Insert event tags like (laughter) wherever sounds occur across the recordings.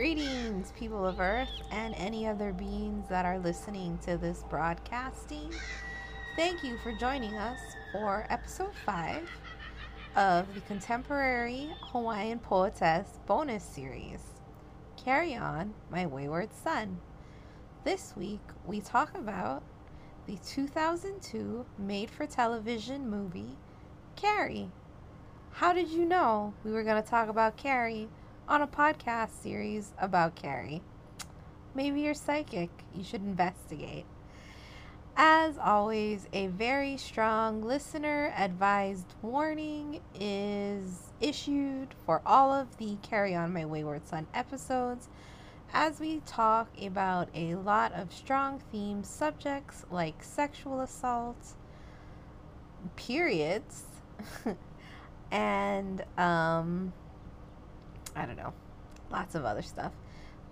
Greetings, people of Earth, and any other beings that are listening to this broadcasting. Thank you for joining us for episode 5 of the Contemporary Hawaiian Poetess bonus series Carrie On, My Wayward Son. This week, we talk about the 2002 made for television movie Carrie. How did you know we were going to talk about Carrie on a podcast series about Carrie? Maybe you're psychic. You should investigate. As always, a very strong listener advised warning is issued for all of the Carrie On My Wayward Son episodes as we talk about a lot of strong themed subjects like sexual assault, periods, (laughs) and um, I don't know, lots of other stuff.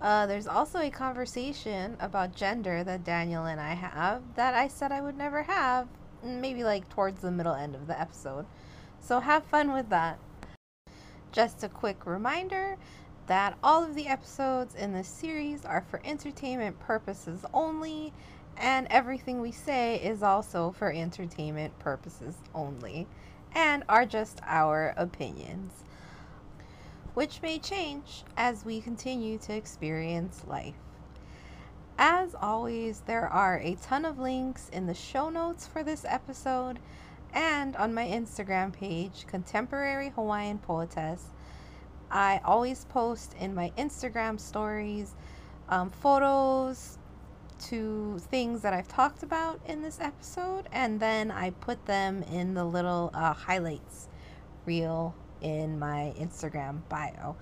Uh, there's also a conversation about gender that Daniel and I have that I said I would never have, maybe like towards the middle end of the episode. So have fun with that. Just a quick reminder that all of the episodes in this series are for entertainment purposes only, and everything we say is also for entertainment purposes only, and are just our opinions which may change as we continue to experience life. As always, there are a ton of links in the show notes for this episode and on my Instagram page, Contemporary Hawaiian Poetess. I always post in my Instagram stories um, photos to things that I've talked about in this episode, and then I put them in the little uh, highlights reel in my Instagram bio.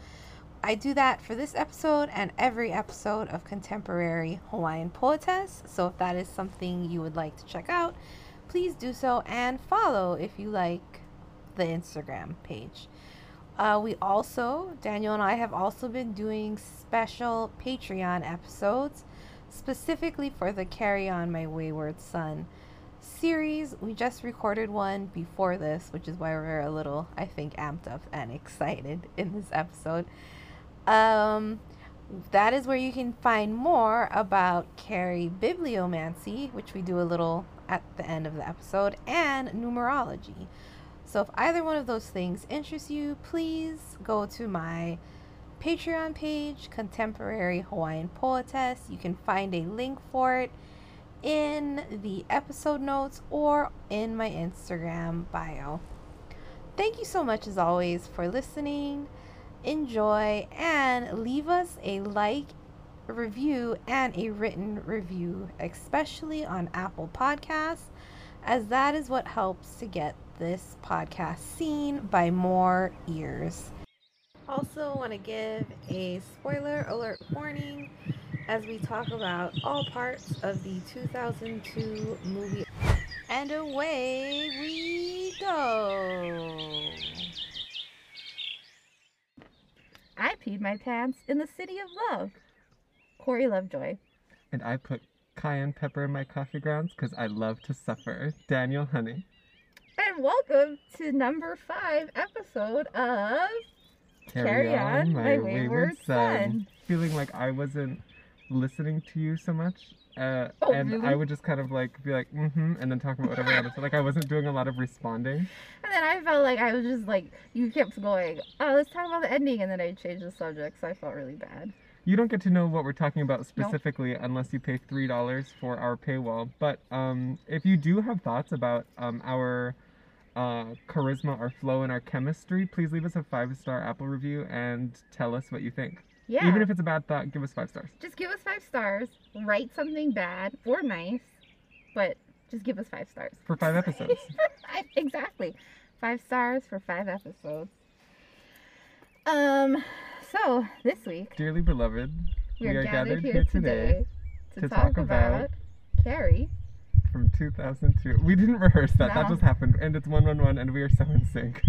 I do that for this episode and every episode of Contemporary Hawaiian Poetess. So if that is something you would like to check out, please do so and follow if you like the Instagram page. Uh, we also, Daniel and I have also been doing special Patreon episodes specifically for the Carrie On My Wayward Son series. We just recorded one before this, which is why we're a little, I think, amped up and excited in this episode. Um, that is where you can find more about Carrie bibliomancy, which we do a little at the end of the episode, and numerology. So if either one of those things interests you, please go to my Patreon page, Contemporary Hawaiian Poetess. You can find a link for it in the episode notes or in my Instagram bio. Thank you so much, as always, for listening. Enjoy and leave us a like, review, and a written review, especially on Apple Podcasts, as that is what helps to get this podcast seen by more ears. Also, want to give a spoiler alert warning as we talk about all parts of the 2002 movie. And away we go. I peed my pants in the city of love. Corey Lovejoy. And I put cayenne pepper in my coffee grounds because I love to suffer. Daniel Honey. And welcome to number five episode of Carry, Carry on, on, My, my Wayward, wayward son. son. Feeling like I wasn't listening to you so much. Uh, oh, and really? I would just kind of like be like, mm-hmm, and then talk about whatever I wanted. like I wasn't doing a lot of responding. And then I felt like I was just like, you kept going, oh, let's talk about the ending, and then I changed the subject, so I felt really bad. You don't get to know what we're talking about specifically nope. unless you pay three dollars for our paywall. But um, if you do have thoughts about um, our uh, charisma, our flow, and our chemistry, please leave us a five star Apple review and tell us what you think. Yeah. Even if it's a bad thought, give us five stars. Just give us five stars. Write something bad or nice, but just give us five stars. For five episodes. (laughs) five, exactly. Five stars for five episodes. Um, so this week, dearly beloved, we, we are, gathered, gathered, here today, to, to talk, talk, about Carrie from 2002. We didn't rehearse that. No. That just happened, and it's one one one, and we are so in sync.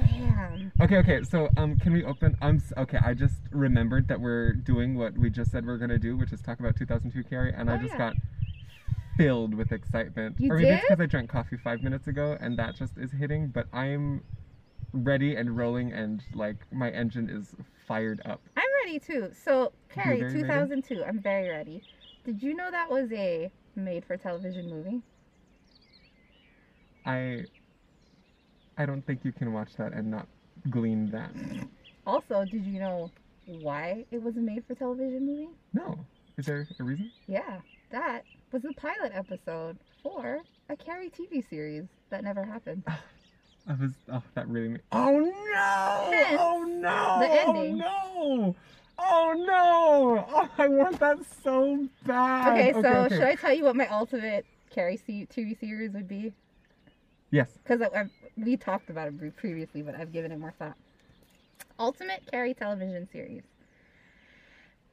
Damn. Okay, okay. So, um, can we open? Um, okay. I just remembered that we're doing what we just said we're gonna do, which is talk about 2002 Carrie, and oh, I just yeah. got filled with excitement. You or maybe did? it's because I drank coffee five minutes ago, and that just is hitting. But I'm ready and rolling, and like my engine is fired up. I'm ready too. So, Carrie, very ready? 2002. I'm very ready. Did you know that was a made-for-television movie? I I don't think you can watch that and not glean that. Also, did you know why it was a made-for-television movie? No. Is there a reason? Yeah, that was the pilot episode for a Carrie TV series that never happened. (laughs) I was oh that really made Oh no! Hence, oh no! the oh, ending. Oh no! Oh no! Oh, I want that so bad. Okay, so should I tell you what my ultimate Carrie TV series would be? Yes. Because we talked about it previously, but I've given it more thought. Ultimate Carrie television series.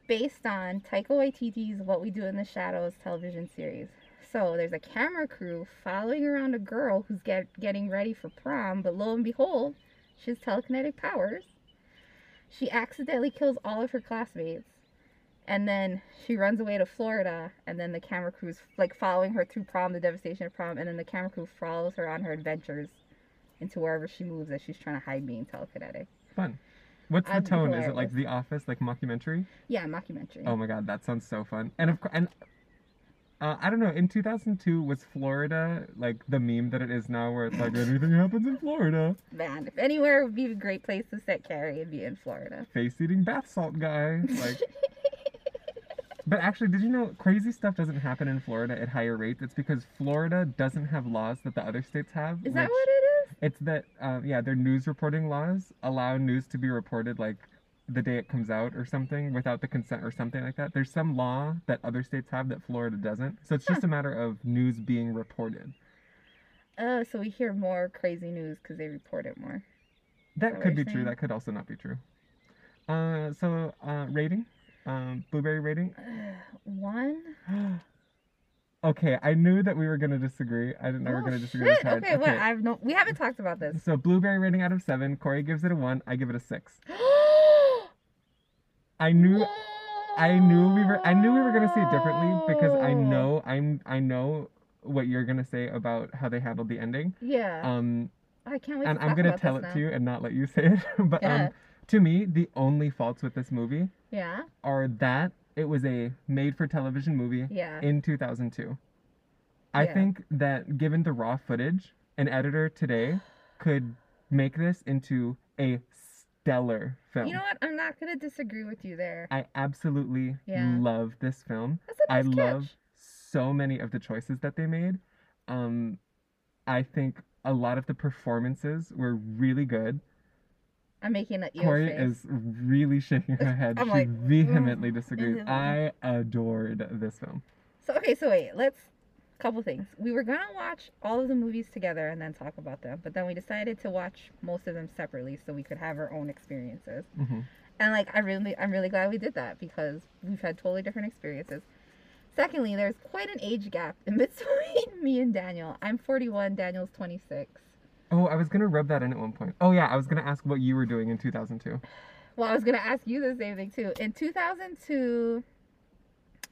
Based on Taika Waititi's What We Do in the Shadows television series. So there's a camera crew following around a girl who's get, getting ready for prom, but lo and behold, she has telekinetic powers. She accidentally kills all of her classmates. And then she runs away to Florida, and then the camera crew's like following her through prom, the devastation of prom, and then the camera crew follows her on her adventures into wherever she moves as she's trying to hide being telekinetic. Fun. What's the tone? Is it like The Office, like mockumentary? Yeah, mockumentary. Oh my god, that sounds so fun. And of course, and uh, I don't know. In 2002, was Florida like the meme that it is now, where it's like (laughs) anything happens in Florida? Man, if anywhere would be a great place to set Carrie, it'd be in Florida. Face-eating bath salt guy. Like, (laughs) but actually, did you know crazy stuff doesn't happen in Florida at higher rates? It's because Florida doesn't have laws that the other states have. Is that what it is? It's that, uh, yeah, their news reporting laws allow news to be reported like the day it comes out or something without the consent or something like that. There's some law that other states have that Florida doesn't. So it's just a matter of news being reported. Oh, so we hear more crazy news because they report it more. That what could be you're true. That could also not be true. Uh, so uh, rating, um, blueberry rating. One. (gasps) (gasps) (gasps) okay, I knew that we were gonna disagree. I didn't know we were Oh, gonna disagree. shit. this hard. Okay, what? I've no. We haven't talked about this. So blueberry rating out of seven. Corey gives it a one. I give it a six. (gasps) I knew. I knew we were I knew we were gonna say it differently because I know I'm I know what you're gonna say about how they handled the ending. Yeah. Um I can't wait. and to I'm gonna tell it now. to you and not let you say it. (laughs) but Yeah. um to me, the only faults with this movie Yeah. are that it was a made for television movie Yeah. in 2002. I Yeah. think that given the raw footage, an editor today (sighs) could make this into a stellar film. You know what? I'm not gonna disagree with you there. I absolutely Yeah. love this film. That's a I nice love catch. so many of the choices that they made. Um, I think a lot of the performances were really good. I'm making that Corey face. is really shaking her (laughs) head. I'm she like, vehemently "Mm, disagrees. mm." I adored this film. So okay, so wait, let's couple things. We were gonna watch all of the movies together and then talk about them, but then we decided to watch most of them separately so we could have our own experiences. hmm And like I really I'm really glad we did that because we've had totally different experiences. Secondly, there's quite an age gap in (laughs) between me and Daniel. I'm 41, Daniel's 26. Oh, I was gonna rub that in at one point. Oh yeah, I was gonna ask what you were doing in 2002. Well, I was gonna ask you the same thing too. In 2002,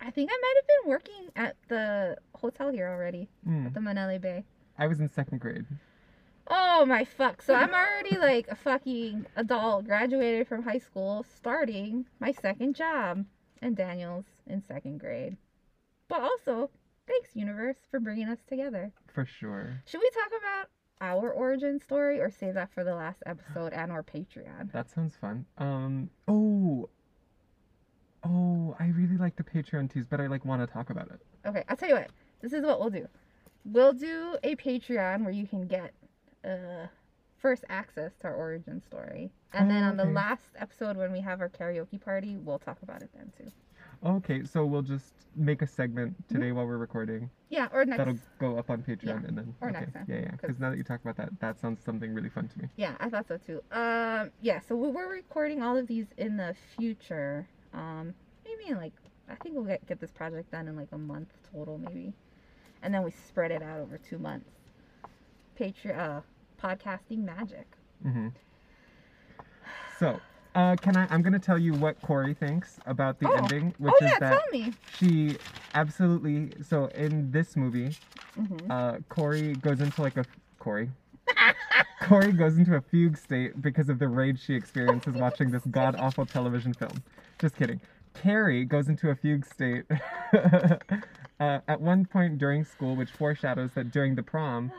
I think I might have been working at the hotel here already, Hmm. the Manele Bay. I was in second grade. Oh my fuck. So I'm already like a fucking adult, graduated from high school, starting my second job. And Daniel's in second grade. But also, thanks, universe, for bringing us together. For sure. Should we talk about our origin story or save that for the last episode and or Patreon? That sounds fun. Um. Oh. Oh, I really like the Patreon teas, but I like want to talk about it. Okay, I'll tell you what. This is what we'll do. We'll do a Patreon where you can get uh, first access to our origin story. And then Oh, on the okay. last episode when we have our karaoke party, we'll talk about it then too. Okay, so we'll just make a segment today while we're recording. Yeah, or next. That'll go up on Patreon Yeah, and then. or okay. next time, Yeah, yeah. 'cause- Because now that you talk about that, that sounds something really fun to me. Yeah, I thought so too. Um, yeah, so we- we're recording all of these in the future. Um, maybe in like I think we'll get get this project done in like a month total, maybe, and then we spread it out over two months. Patreon, uh, podcasting magic. Mm-hmm. So, uh, can I? I'm gonna tell you what Corey thinks about the Oh. ending, which oh is that tell me. she absolutely. So in this movie, hmm uh, Corey goes into like a Corey. (laughs) Corey goes into a fugue state because of the rage she experiences watching this (laughs) god awful television film. Just kidding. Carrie goes into a fugue state (laughs) uh, at one point during school, which foreshadows that during the prom,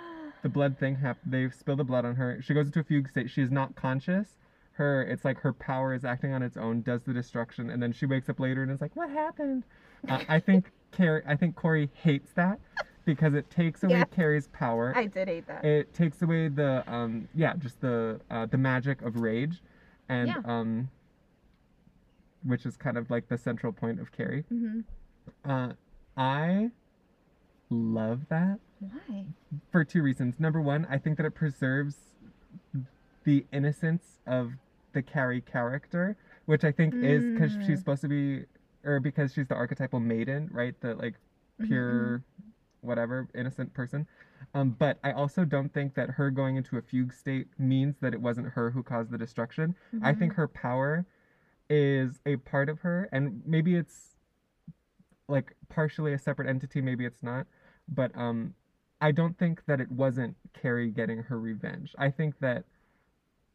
the blood thing happened. They spill the blood on her. She goes into a fugue state. She is not conscious. Her, it's like her power is acting on its own, does the destruction, and then she wakes up later and is like, "What happened?" Uh, I think Carrie, I think Corey hates that because it takes away Yeah. Carrie's power I did hate that. it takes away the um yeah just the uh, the magic of rage and Yeah. um which is kind of like the central point of carrie hmm uh i love that Why? for two reasons number one i think that it preserves the innocence of the carrie character which i think is because Mm. she's supposed to be or because she's the archetypal maiden right? The like pure whatever innocent person. Um, but i also don't think that her going into a fugue state means that it wasn't her who caused the destruction. I think mhm. her power is a part of her and maybe it's like partially a separate entity maybe it's not. But um i don't think that it wasn't carrie getting her revenge. I think that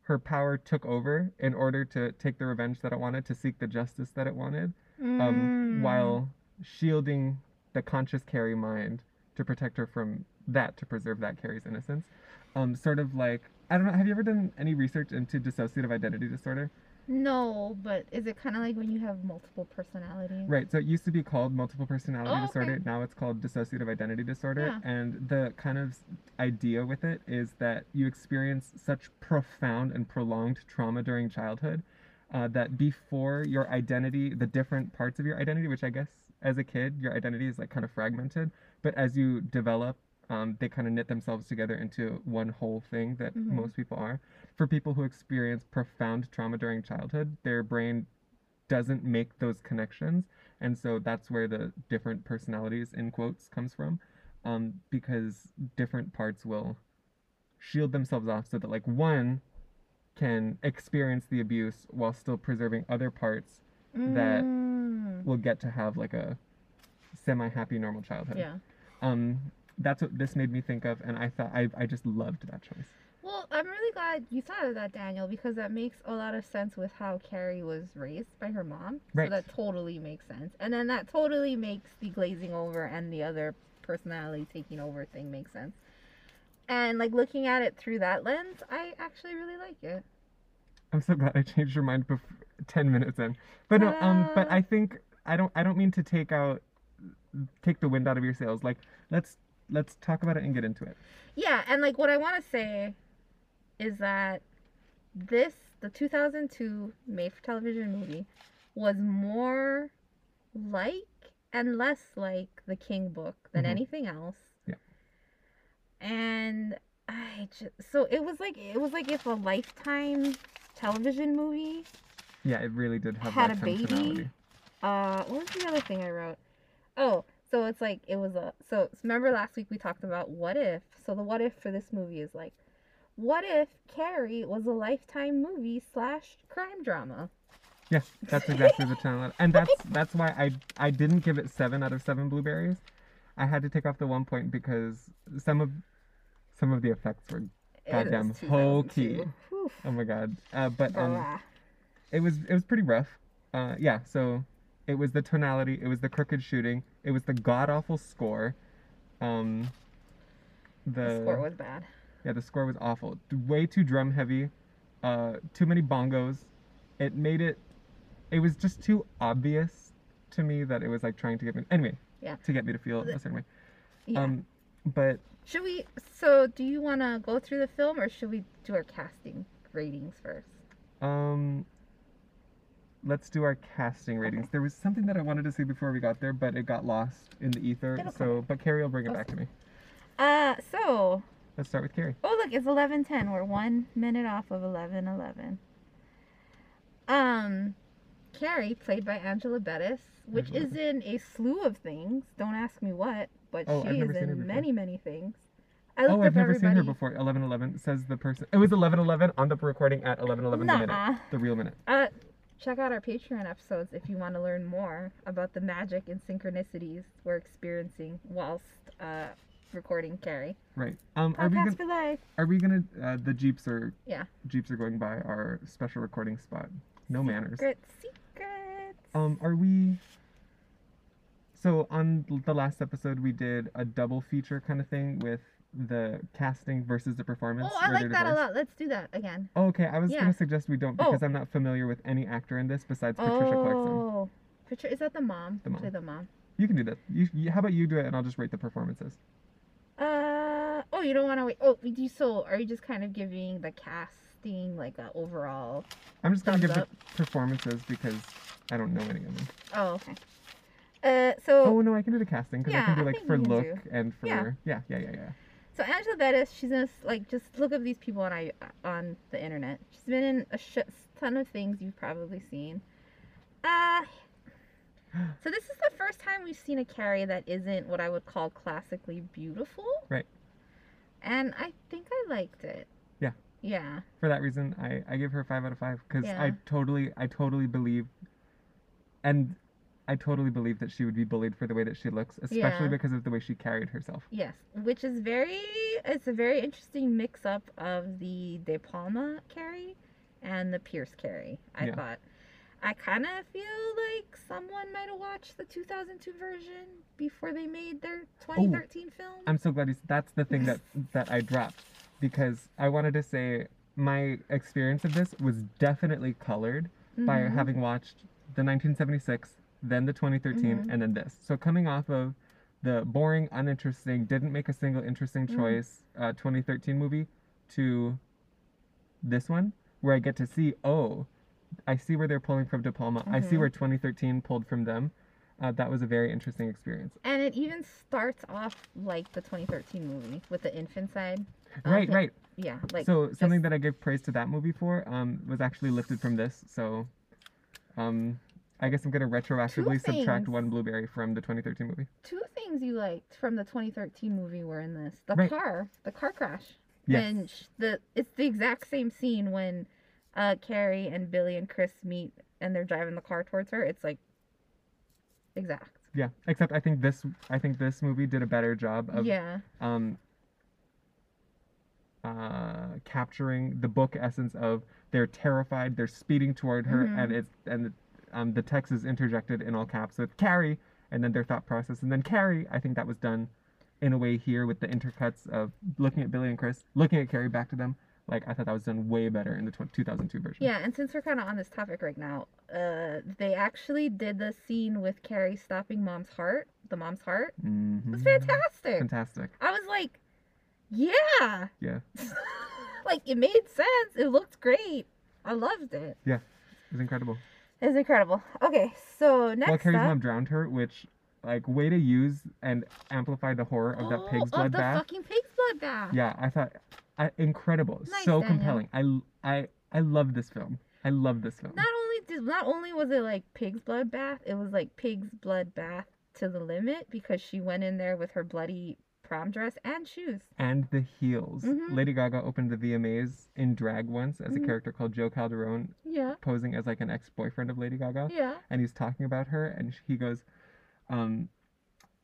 her power took over in order to take the revenge that it wanted to seek the justice that it wanted um, Mm. while shielding the conscious Carrie mind to protect her from that, to preserve that Carrie's innocence. Um, sort of like, I don't know, have you ever done any research into dissociative identity disorder? No, but is it kind of like when you have multiple personalities? Right, so it used to be called multiple personality Oh, disorder, okay. now it's called dissociative identity disorder. Yeah. And the kind of idea with it is that you experience such profound and prolonged trauma during childhood uh, that before your identity, the different parts of your identity, which I guess as a kid, your identity is like kind of fragmented, but as you develop, um, they kind of knit themselves together into one whole thing that Mhm. most people are. For people who experience profound trauma during childhood, their brain doesn't make those connections and so that's where the different personalities in quotes comes from um, because different parts will shield themselves off so that like one can experience the abuse while still preserving other parts that Mm. will get to have like a semi-happy normal childhood Yeah. um that's what this made me think of and i thought i, I just loved that choice Well, I'm really glad you thought of that, Daniel, because that makes a lot of sense with how Carrie was raised by her mom. Right. So that totally makes sense. And then that totally makes the glazing over and the other personality taking over thing make sense. And like looking at it through that lens, I actually really like it. I'm so glad I changed your mind before ten minutes in. But no, um, but. I think I don't I don't mean to take out take the wind out of your sails. Like let's let's talk about it and get into it. Yeah, and like what I want to say is that this, the 2002 made for television movie, was more like and less like the King book than Mhm. anything else. Yeah. And I just, so it was like it was like if a lifetime television movie Yeah, it really did have Had a baby? uh what was the other thing i wrote oh so it's like it was a so remember last week we talked about what if so the what if for this movie is like what if carrie was a lifetime movie slash crime drama Yes, that's exactly the channel. (laughs) And that's that's why I I didn't give it seven out of seven blueberries. I had to take off the one point because some of some of the effects were Goddamn hokey. Oh my god. Uh, but um, it was it was pretty rough. Uh, yeah, so it was the tonality, it was the crooked shooting, it was the god awful score. Um, the, the score was bad yeah, the score was awful. Way too drum heavy. Uh, too many bongos. It made it. It was just too obvious to me that it was like trying to get me. Anyway. Yeah. To get me to feel The- a certain way. yeah Um, but should we so do you want to go through the film or should we do our casting ratings first Um, let's do our casting ratings. There was something that I wanted to see before we got there, but it got lost in the ether. It'll So, but Carrie will bring it Okay. back to me. uh so Let's start with Carrie. Oh, look, it's 11:10. We're 1 minute off of 11:11. Um Carrie, played by Angela Bettis, which Angela is in a slew of things. Don't ask me what, but Oh, she I've is never seen her in many, many things. I looked Oh, I've never everybody. seen her before. Eleven eleven says the person. It was eleven eleven on the recording at eleven eleven the minute, the real minute. Uh, check out our Patreon episodes if you want to learn more about the magic and synchronicities we're experiencing whilst uh, recording Carrie. Right. Um, are we Podcast gonna life. are we gonna uh, the jeeps are Yeah. jeeps are going by our special recording spot. No manners. Secret secrets. Um, are we? So on the last episode, we did a double feature kind of thing with the casting versus the performance. oh, I like that a lot. Let's do that again. Oh, okay, I was Yeah. gonna suggest we don't Oh. because I'm not familiar with any actor in this besides Patricia Clarkson. oh, Patricia, is that the mom? The mom. Play the mom. You can do that. You, you, how about you do it and I'll just rate the performances. Uh oh, you don't want to wait. Oh, we do. So, are you just kind of giving the casting like a overall? I'm just gonna give Thumbs the performances because I don't know any of them. Oh, okay. Uh, so Oh no, I can do the casting because I can do like for look do. and for Yeah. yeah yeah yeah yeah. So Angela Bettis, she's like just look up these people on I on the internet. She's been in a shit ton of things you've probably seen. Uh so this is the first time we've seen a Carrie that isn't what I would call classically beautiful. Right. And I think I liked it. Yeah. Yeah. For that reason, I I give her five out of five because I totally I totally believe, and I totally believe that she would be bullied for the way that she looks, especially Yeah. because of the way she carried herself. Yes, which is very it's a very interesting mix up of the De Palma Carrie and the Pierce Carrie. I Yeah. thought. I kind of feel like someone might have watched the 2002 version before they made their 2013 film. I'm so glad you. That's the thing that (laughs) that I dropped because I wanted to say my experience of this was definitely colored by Mhm. having watched the 1976, then the 2013, Mhm. and then this. So coming off of the boring, uninteresting, didn't make a single interesting Mhm. choice uh, 2013 movie to this one, where I get to see, oh, I see where they're pulling from De Palma. I see Mhm. where 2013 pulled from them. Uh, that was a very interesting experience. And it even starts off like the 2013 movie with the infant side. right, right. Yeah, like so something just- that I give praise to that movie for um, was actually lifted from this. So um, I guess I'm gonna retroactively subtract things. one blueberry from the 2013 movie. two things you liked from the 2013 movie were in this. The Right. car, the car crash. Yes. When sh- the it's the exact same scene when uh Carrie and Billy and Chris meet and they're driving the car towards her. It's like exact. Yeah. Except I think this I think this movie did a better job of yeah. um uh capturing the book essence of they're terrified, they're speeding toward her Mhm. and it's and um the text is interjected in all caps with Carrie and then their thought process and then Carrie, I think that was done in a way here with the intercuts of looking at Billy and Chris, looking at Carrie back to them. Like I thought that was done way better in the tw- 2002 version. Yeah, and since we're kind of on this topic right now, uh, they actually did the scene with Carrie stopping mom's heart, the mom's heart. It Mhm. was fantastic. Fantastic. I was like, yeah, Yeah. (laughs) like it made sense. It looked great. I loved it. Yeah, it was incredible. It was incredible. Okay, so next Well, Carrie's up, mom drowned her, which like way to use and amplify the horror of that (gasps) pig's blood of the bath. fucking pig's blood bath. Yeah, I thought I, incredible, Nice, so Daniel. compelling. I I I love this film. I love this film. Not only did not only was it like pig's blood bath, it was like pig's blood bath to the limit because she went in there with her bloody prom dress and shoes. And the heels. Mhm. Lady Gaga opened the VMAs in drag once as Mhm. a character called Jo Calderone, Yeah. posing as like an ex-boyfriend of Lady Gaga. Yeah. and he's talking about her and he goes um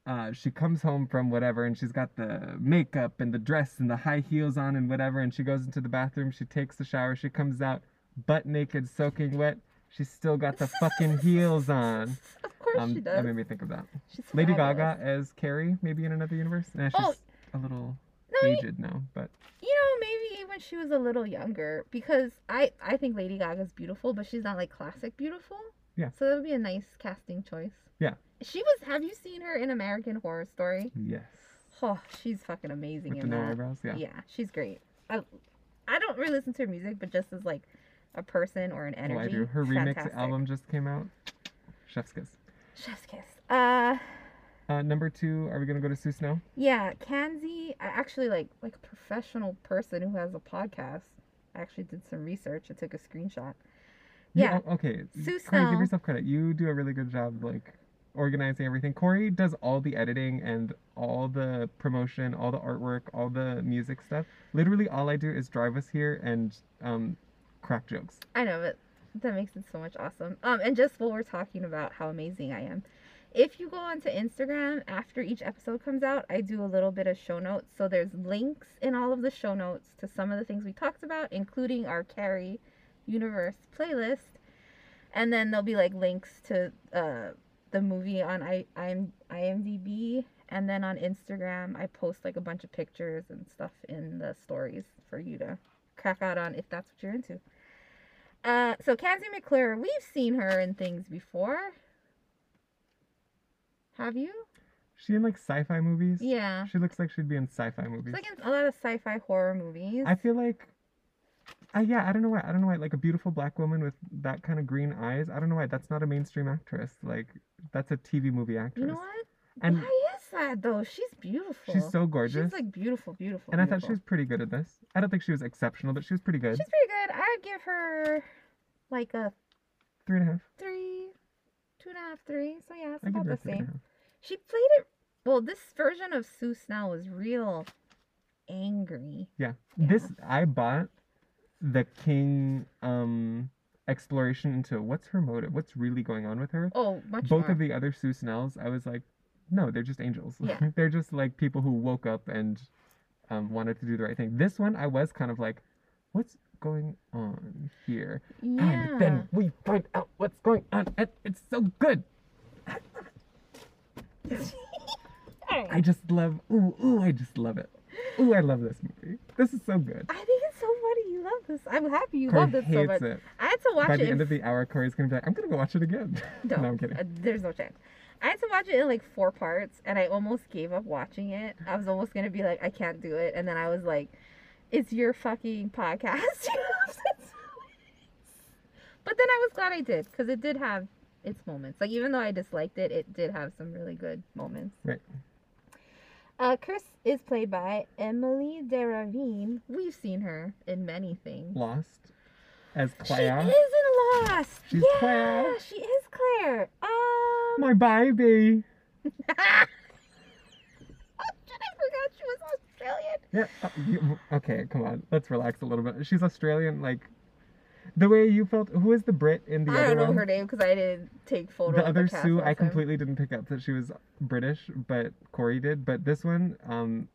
uh, she comes home from whatever and she's got the makeup and the dress and the high heels on and whatever and she goes into the bathroom she takes the shower she comes out butt naked soaking wet she's still got the fucking heels on Of course um she that made me think of that She's lady fabulous. gaga as carrie maybe in another universe nah, she's Oh. a little No, aged now but you know, maybe when she was a little younger, because I I think Lady Gaga's beautiful, but she's not like classic beautiful. Yeah. So that would be a nice casting choice. Yeah. She was. Have you seen her in American Horror Story? yes Oh, she's fucking amazing with the in no that. eyebrows yeah Yeah, she's great. I, I don't really listen to her music, but just as like a person or an energy. oh i do her remix fantastic. album just came out chef's kiss Chef's kiss. Uh, uh number two are we gonna go to sue snell yeah, Kandyse. Actually like like a professional person who has a podcast. I actually did some research. I took a screenshot. You- Yeah. okay. Sue Corey, give yourself credit. You do a really good job, like organizing everything. Corey does all the editing and all the promotion, all the artwork, all the music stuff. Literally, all I do is drive us here and um, crack jokes. I know, but that makes it so much awesome. Um, and just while we're talking about how amazing I am, if you go onto Instagram after each episode comes out, I do a little bit of show notes. So there's links in all of the show notes to some of the things we talked about, including our Carrie Universe playlist. And then there'll be like links to uh, the movie on I, I'm, IMDb. And then on Instagram, I post like a bunch of pictures and stuff in the stories for you to crack out on if that's what you're into. Uh, so Kandyse McClure, we've seen her in things before. Have you? She in like sci-fi movies. Yeah. She looks like she'd be in sci-fi movies. like in a lot of sci-fi horror movies. I feel like, uh, yeah, I don't know why. I don't know why. Like a beautiful black woman with that kind of green eyes. I don't know why. That's not a mainstream actress. Like that's a TV movie actress. you know what? And Why is that though? She's beautiful. she's so gorgeous. She's like beautiful, beautiful. and I thought she was pretty good at this. I don't think she was exceptional, but she was pretty good. She's pretty good. I'd give her like a Three and a half. three, two and a half, three. So yeah, it's I about the three and a same. She played it. Well, this version of Sue Snell was real angry. Yeah. Yeah. This I bought the King um exploration into what's her motive, what's really going on with her. Oh, much Both more. of the other Sue Snells, I was like, no, they're just angels. Yeah. (laughs) they're just like people who woke up and um, wanted to do the right thing. This one, I was kind of like, what's going on here? yeah. And then we find out what's going on, and it's so good. (laughs) I just love, ooh, ooh, I just love it. Ooh, I love this movie. This is so good. I think it's so funny. You love this. I'm happy you Corey loved it so hates much. it. I had to watch By it. By the end of the hour, Corey's gonna be like, I'm gonna go watch it again. No, (laughs) no I'm kidding. uh, there's no chance. I had to watch it in like four parts, and I almost gave up watching it. I was almost gonna be like, I can't do it, and then I was like, It's your fucking podcast. (laughs) You have to do it. but then I was glad I did because it did have its moments. Like even though I disliked it, it did have some really good moments. Right. Uh, Chris is played by Emily de Ravin. We've seen her in many things. Lost as Claire. She is in Lost. She's yeah, Claire. she is Claire. Um, My baby. (laughs) oh I forgot she was Australian. Yeah. uh, you- okay, come on. Let's relax a little bit. She's Australian, like the way you felt. Who is the Brit in the I other don't know one? her name because I didn't take photos. the other the Sue, I completely didn't pick up that she was British, but Corey did. But this one, um,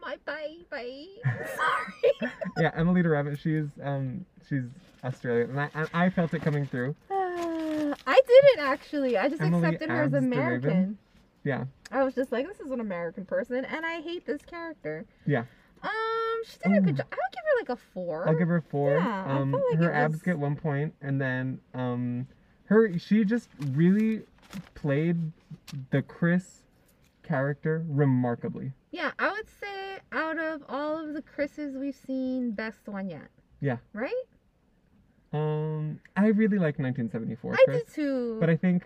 My baby. (laughs) Sorry. yeah, Emily de Rabbit, she's um, she's Australian, and I, and I felt it coming through. Uh, I didn't actually. I just Emily accepted her as Abs de Raven? American. Yeah, I was just like, this is an American person, and I hate this character. Yeah. Um, she did a good job. I would give her like a four. I'll give her four. Yeah, I um, felt like her it abs was- get one point, and then um, her she just really played the Chris character remarkably. Yeah, I would say out of all of the Chris's we've seen, best one yet. Yeah. Right? Um, I really like 1974 I Chris, did too. but I think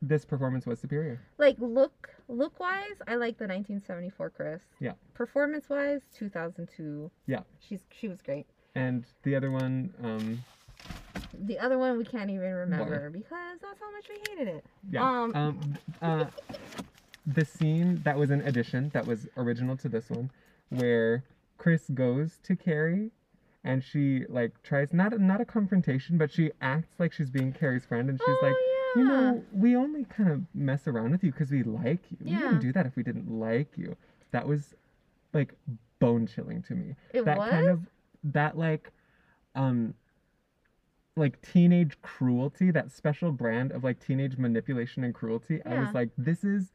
this performance was superior. like look look wise, I like the 1974 Chris. Yeah. Performance wise, 2002. Yeah. She's she was great. And the other one, um, The other one we can't even remember because that's how much we hated it. yeah, Um, um, uh, the scene that was an addition that was original to this one, where Chris goes to Carrie, and she like tries not not a confrontation, but she acts like she's being Carrie's friend, and she's oh, like, yeah. you know, we only kind of mess around with you because we like you. We wouldn't do that if we didn't like you. That was like bone chilling to me. it that was. kind of that like um like teenage cruelty that special brand of like teenage manipulation and cruelty i was like this is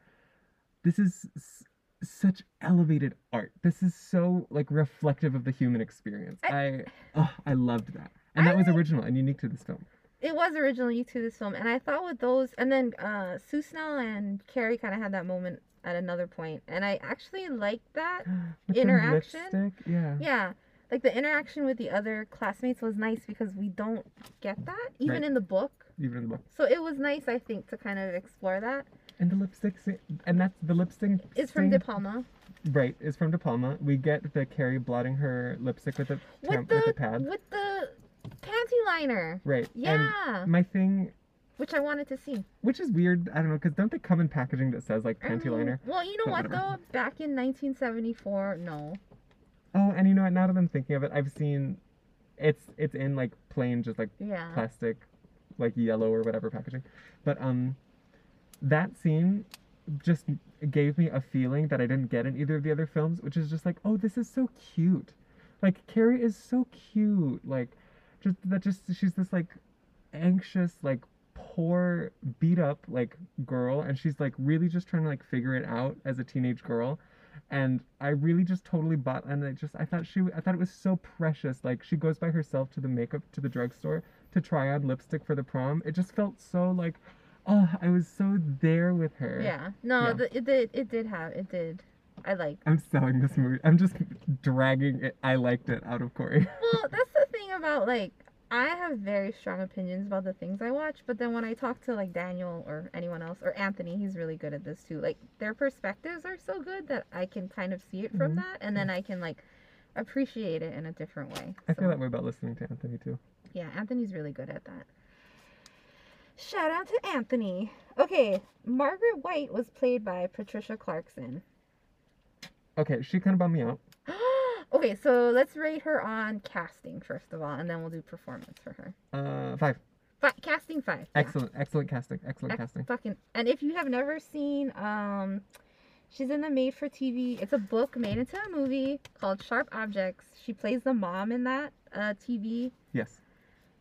this is s- such elevated art this is so like reflective of the human experience i I- oh, i loved that and I that was like- original and unique to this film it was originally to this film, and I thought with those, and then uh, Sue Snell and Carrie kind of had that moment at another point, and I actually liked that. (gasps) Interaction? yeah Yeah, like the interaction with the other classmates was nice because we don't get that even Right. in the book. even in the book So it was nice, I think, to kind of explore that. And the lipstick and that's the lipstick Is from De Palma right is from de palma we get the carrie blotting her lipstick with a with the with a pad with the panty liner. right and Yeah, my thing which I wanted to see. which is weird i don't know because don't they come in packaging that says like panty Um, liner Well, you know But what whatever. though? Back in 1974, no. oh and you know what now that i'm thinking of it i've seen it's it's in like plain just like Yeah. plastic like yellow or whatever packaging but um that scene just gave me a feeling that I didn't get in either of the other films, which is just like, oh, this is so cute. Like Carrie is so cute. Like just that just she's this like anxious, like poor, beat up like girl and she's like really just trying to like figure it out as a teenage girl. And I really just totally bought and I just I thought she I thought it was so precious. Like she goes by herself to the makeup to the drugstore to try on lipstick for the prom. It just felt so like oh, I was so there with her. Yeah. No, Yeah. The, it did. It did have. It did. I like. I'm selling this movie. I'm just dragging it. I liked it out of Corey. (laughs) Well, that's the thing about like I have very strong opinions about the things I watch, but then when I talk to like Daniel or anyone else or Anthony, he's really good at this too. Like their perspectives are so good that I can kind of see it from Mhm. that, and then I can like appreciate it in a different way. I feel So, that way about listening to Anthony too. Yeah, Anthony's really good at that. Shout out to Anthony. Okay, Margaret White was played by Patricia Clarkson. Okay, she kind of bummed me out. (gasps) okay, so let's rate her on casting first of all, and then we'll do performance for her. Uh, five. Fi casting five. yeah. Excellent, excellent casting. Excellent Ex- casting. Fucking, and if you have never seen, um, she's in the made for TV. It's a book made into a movie called Sharp Objects. She plays the mom in that uh, TV Yes,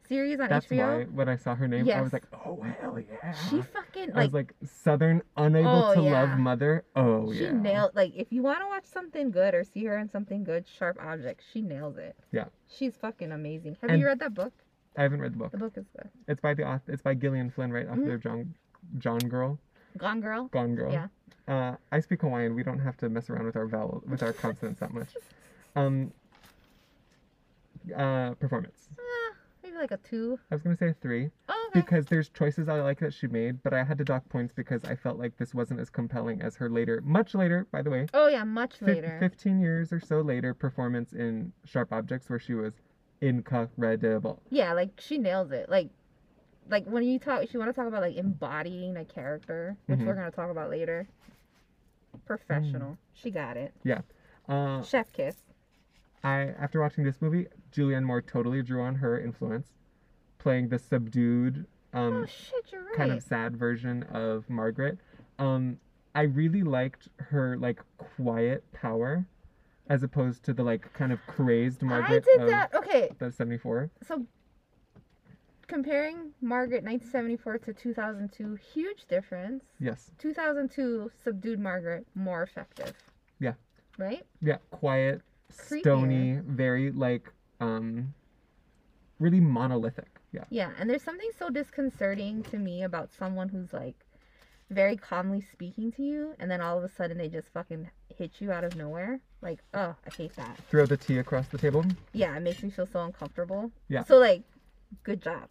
series on that's HBO. why when I saw her name, I was like, oh hell yeah. She fucking I was like, like Southern, unable Oh, to yeah. love mother. Oh she yeah. She nailed like if you want to watch something good or see her in something good, Sharp Objects, she nails it. Yeah. She's fucking amazing. Have And- you read that book? I haven't read the book. The book is good. It's by the author. It's by Gillian Flynn, right? Off Mhm. their John, John Girl, Gone Girl. Gone Girl. Yeah. Uh, I speak Hawaiian. We don't have to mess around with our vowel with our consonants that much. (laughs) Um. Uh, performance. Like a two. I was gonna say a three. Oh, okay. because there's choices I like that she made, but I had to dock points because I felt like this wasn't as compelling as her later, much later, by the way, Oh yeah, much later. 15 years or so later performance in Sharp Objects where she was incredible. Yeah, like she nails it. Like, like when you talk, if you want to talk about like embodying a character, which Mhm. we're gonna talk about later. Professional. She got it. Yeah. Uh, Chef kiss. I after watching this movie, Julianne Moore totally drew on her influence, playing the subdued, um, oh shit, right. kind of sad version of Margaret. Um, I really liked her like quiet power, as opposed to the like kind of crazed Margaret I did of that. Okay, the '74. so comparing Margaret 1974 to 2002, huge difference. Yes. 2002 subdued Margaret more effective. Yeah. Right? Yeah, quiet, Creepier. stony, very like um really monolithic. Yeah. Yeah, and there's something so disconcerting to me about someone who's like very calmly speaking to you and then all of a sudden they just fucking hit you out of nowhere. Like, oh, I hate that. Throw the tea across the table. Yeah, it makes me feel so uncomfortable. Yeah. So like, good job.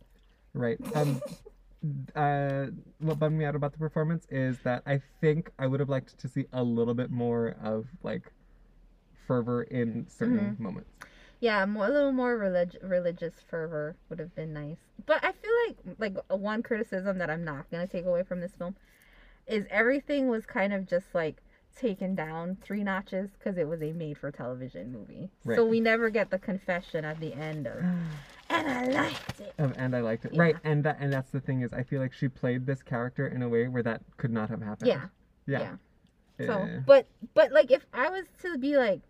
Right. Um (laughs) uh what bummed me out about the performance is that I think I would have liked to see a little bit more of like fervor in certain Mm-hmm. moments. Yeah, more, a little more relig- religious fervor would have been nice. But I feel like like one criticism that I'm not gonna take away from this film is everything was kind of just like taken down three notches because it was a made-for-television movie. So we never get the confession at the end of, (sighs) and I liked it. Um, and I liked it. Yeah. Right, and that and that's the thing is I feel like she played this character in a way where that could not have happened. Yeah, Yeah. So, Eh. but but like if I was to be like,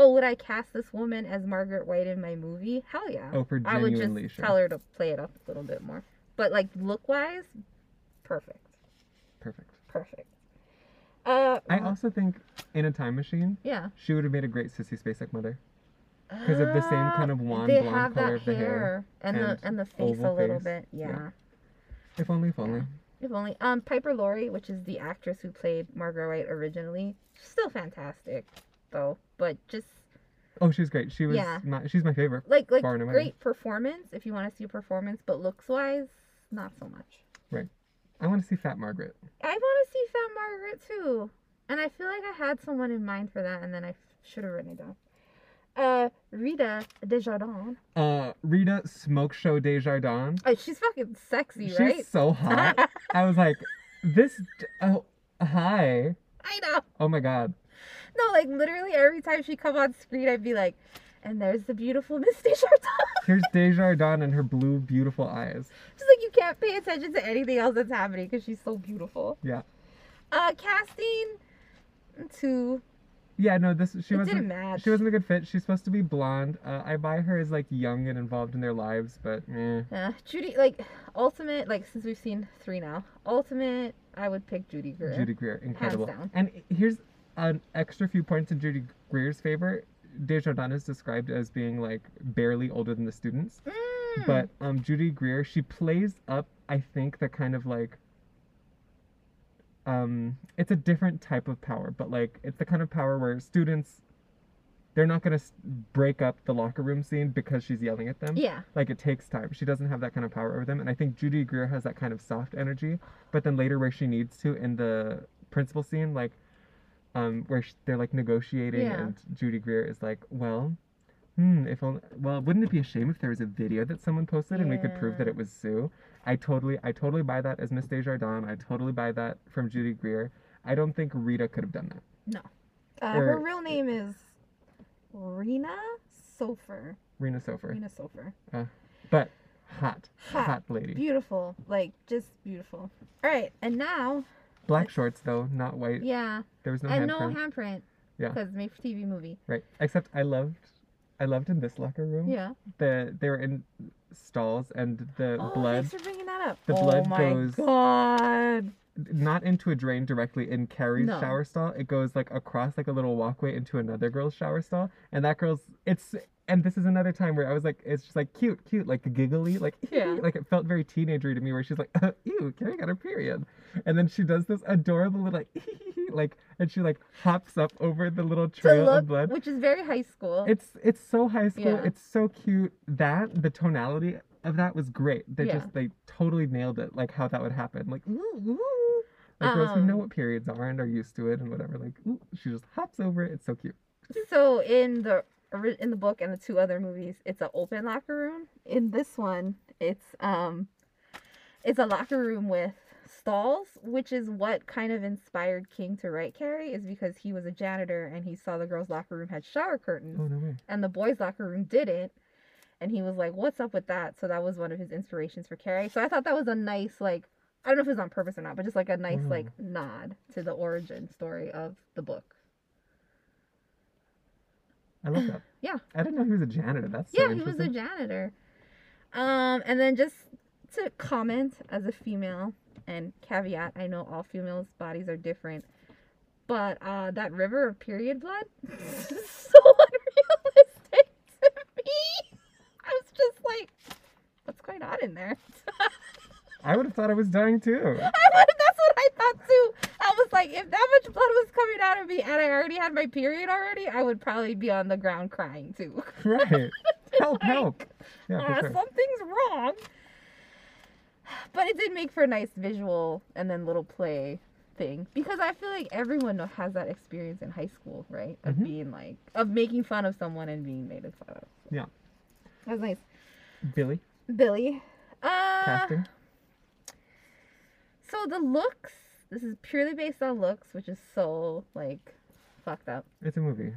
oh, would I cast this woman as Margaret White in my movie? Hell yeah. oh, for I would just sure. tell her to play it up a little bit more. But like look wise, perfect, Perfect. perfect. Uh, I also think in a time machine, yeah. she would have made a great sissy spacek mother. 'Cause of the same kind of Uh, wand they blonde have color that of the hair and, the and and the face a little face. bit. Yeah. Yeah. If only, if only. If only. Um, Piper Laurie, which is the actress who played Margaret White originally, she's still fantastic, though. But just Oh, she's great. She was Yeah. my, she's my favorite. like like and away. great performance if you want to see a performance, but looks wise, not so much. Right. I want to see Fat Margaret. I want to see Fat Margaret too, and I feel like I had someone in mind for that, and then I should have written it down. Uh, Rita Desjardin. Uh, Rita Smoke Show Desjardin. Oh, she's fucking sexy, She's right? so hot. (laughs) I was like, this. Oh, hi. I know. Oh my god. (laughs) No, like literally every time she come on screen, I'd be like, and there's the beautiful Miss Desjardin. Here's (laughs) Desjardin and her blue, beautiful eyes. She's like, you can't pay attention to anything else that's happening because she's so beautiful. Yeah. Uh, casting two. Yeah, no, this she It wasn't. didn't match. She wasn't a good fit. She's supposed to be blonde. Uh, I buy her as like young and involved in their lives, but eh. Yeah, Judy. Like ultimate. Like since we've seen three now, ultimate. I would pick Judy Greer. Judy Greer, incredible. down. And here's an extra few points in Judy Greer's favor. Desjardin is described as being like barely older than the students, Mm. but um, Judy Greer she plays up. I think the kind of like. Um, it's a different type of power, but like it's the kind of power where students, they're not gonna break up the locker room scene because she's yelling at them. yeah. like it takes time. She doesn't have that kind of power over them, and I think Judy Greer has that kind of soft energy. But then later, where she needs to in the principal scene, like, um, where they're like negotiating, Yeah. and Judy Greer is like, "Well, hmm, if only, well, wouldn't it be a shame if there was a video that someone posted and we could prove that it was Sue?" I totally, I totally buy that as Miss Desjardin. I totally buy that from Judy Greer. I don't think Rita could have done that. Uh, her real name is Rena Sofer. Rena Sofer, Rena Sofer. but hot, Hot. hot lady. Beautiful. Like just beautiful. All right, and now, Black shorts though, not white. yeah, There was no and handprint. no handprint. Yeah. Because made for TV movie. Right. Except I loved I loved in this locker room. Yeah. The they were in stalls and the Oh, blood thanks for bringing that up. the oh blood my goes- god. Not into a drain directly in Carrie's No. shower stall. It goes like across like a little walkway into another girl's shower stall. And that girl's it's and this is another time where I was like, it's just like cute, cute, like giggly, like (laughs) Yeah. like it felt very teenagery to me where she's like, uh, (laughs) ew, Carrie got her period. And then she does this adorable little like (laughs) like and she like hops up over the little trail look, of blood. which is very high school. It's it's so high school. Yeah. It's so cute. That the tonality of that was great. They Yeah. just they totally nailed it. Like how that would happen. Like ooh, ooh. like girls who know Um, what periods are and are used to it and whatever. Like ooh, she just hops over it. It's so cute. So in the in the book and the two other movies, it's an open locker room. In this one, it's um, it's a locker room with stalls, which is what kind of inspired King to write Carrie, is because he was a janitor and he saw the girls' locker room had shower curtains Oh no and the boys' locker room didn't. And he was like, "What's up with that?" So that was one of his inspirations for Carrie. So I thought that was a nice, like, I don't know if it was on purpose or not, but just like a nice, Mm. like, nod to the origin story of the book. I love that. (clears throat) Yeah. I didn't know he was a janitor. That's so yeah, he was a janitor. Um, and then just to comment as a female and caveat, I know all females' bodies are different, but uh, that river of period blood (laughs) so unrealistic to me. I was just like, what's going on in there? (laughs) I would have thought I was dying too. I would, have, that's what I thought too. I was like, if that much blood was coming out of me and I already had my period already, I would probably be on the ground crying too. (laughs) right. Help! like, Help! Yeah, uh, sure. something's wrong. But it did make for a nice visual and then little play thing because I feel like everyone has that experience in high school, right? Of Mhm. being like of making fun of someone and being made fun of. Yeah. that was nice. Billy Billy, uh, casting. so the looks. This is purely based on looks, which is so like fucked up. It's a movie.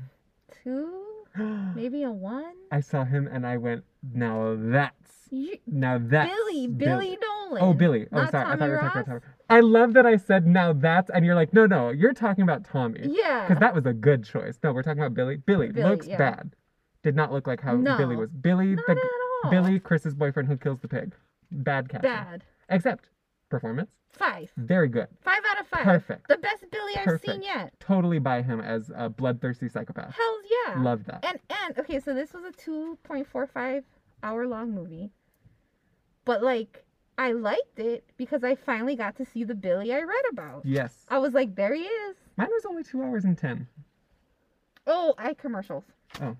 Two, (gasps) maybe a one. I saw him and I went, now that's You, now that's Billy, Billy Nolan. Oh, Billy. Oh, sorry. I thought we were talking about Tommy. I love that I said now that's, and you're like, no, no, you're talking about Tommy. Yeah. Because that was a good choice. No, we're talking about Billy. Billy, Billy, looks yeah. bad. Did not look like how No. Billy was. Billy, Not the. Billy, Chris's boyfriend who kills the pig. Bad casting. Bad. Except performance, Five. very good. Five out of five. Perfect. The best Billy I've seen Perfect. yet. Totally buy him as a bloodthirsty psychopath. Hells yeah. Love that. And and okay, so this was a two point four five hour long movie. But like I liked it because I finally got to see the Billy I read about. Yes. I was like, there he is. Mine was only two hours and ten. Oh, I commercials. Oh,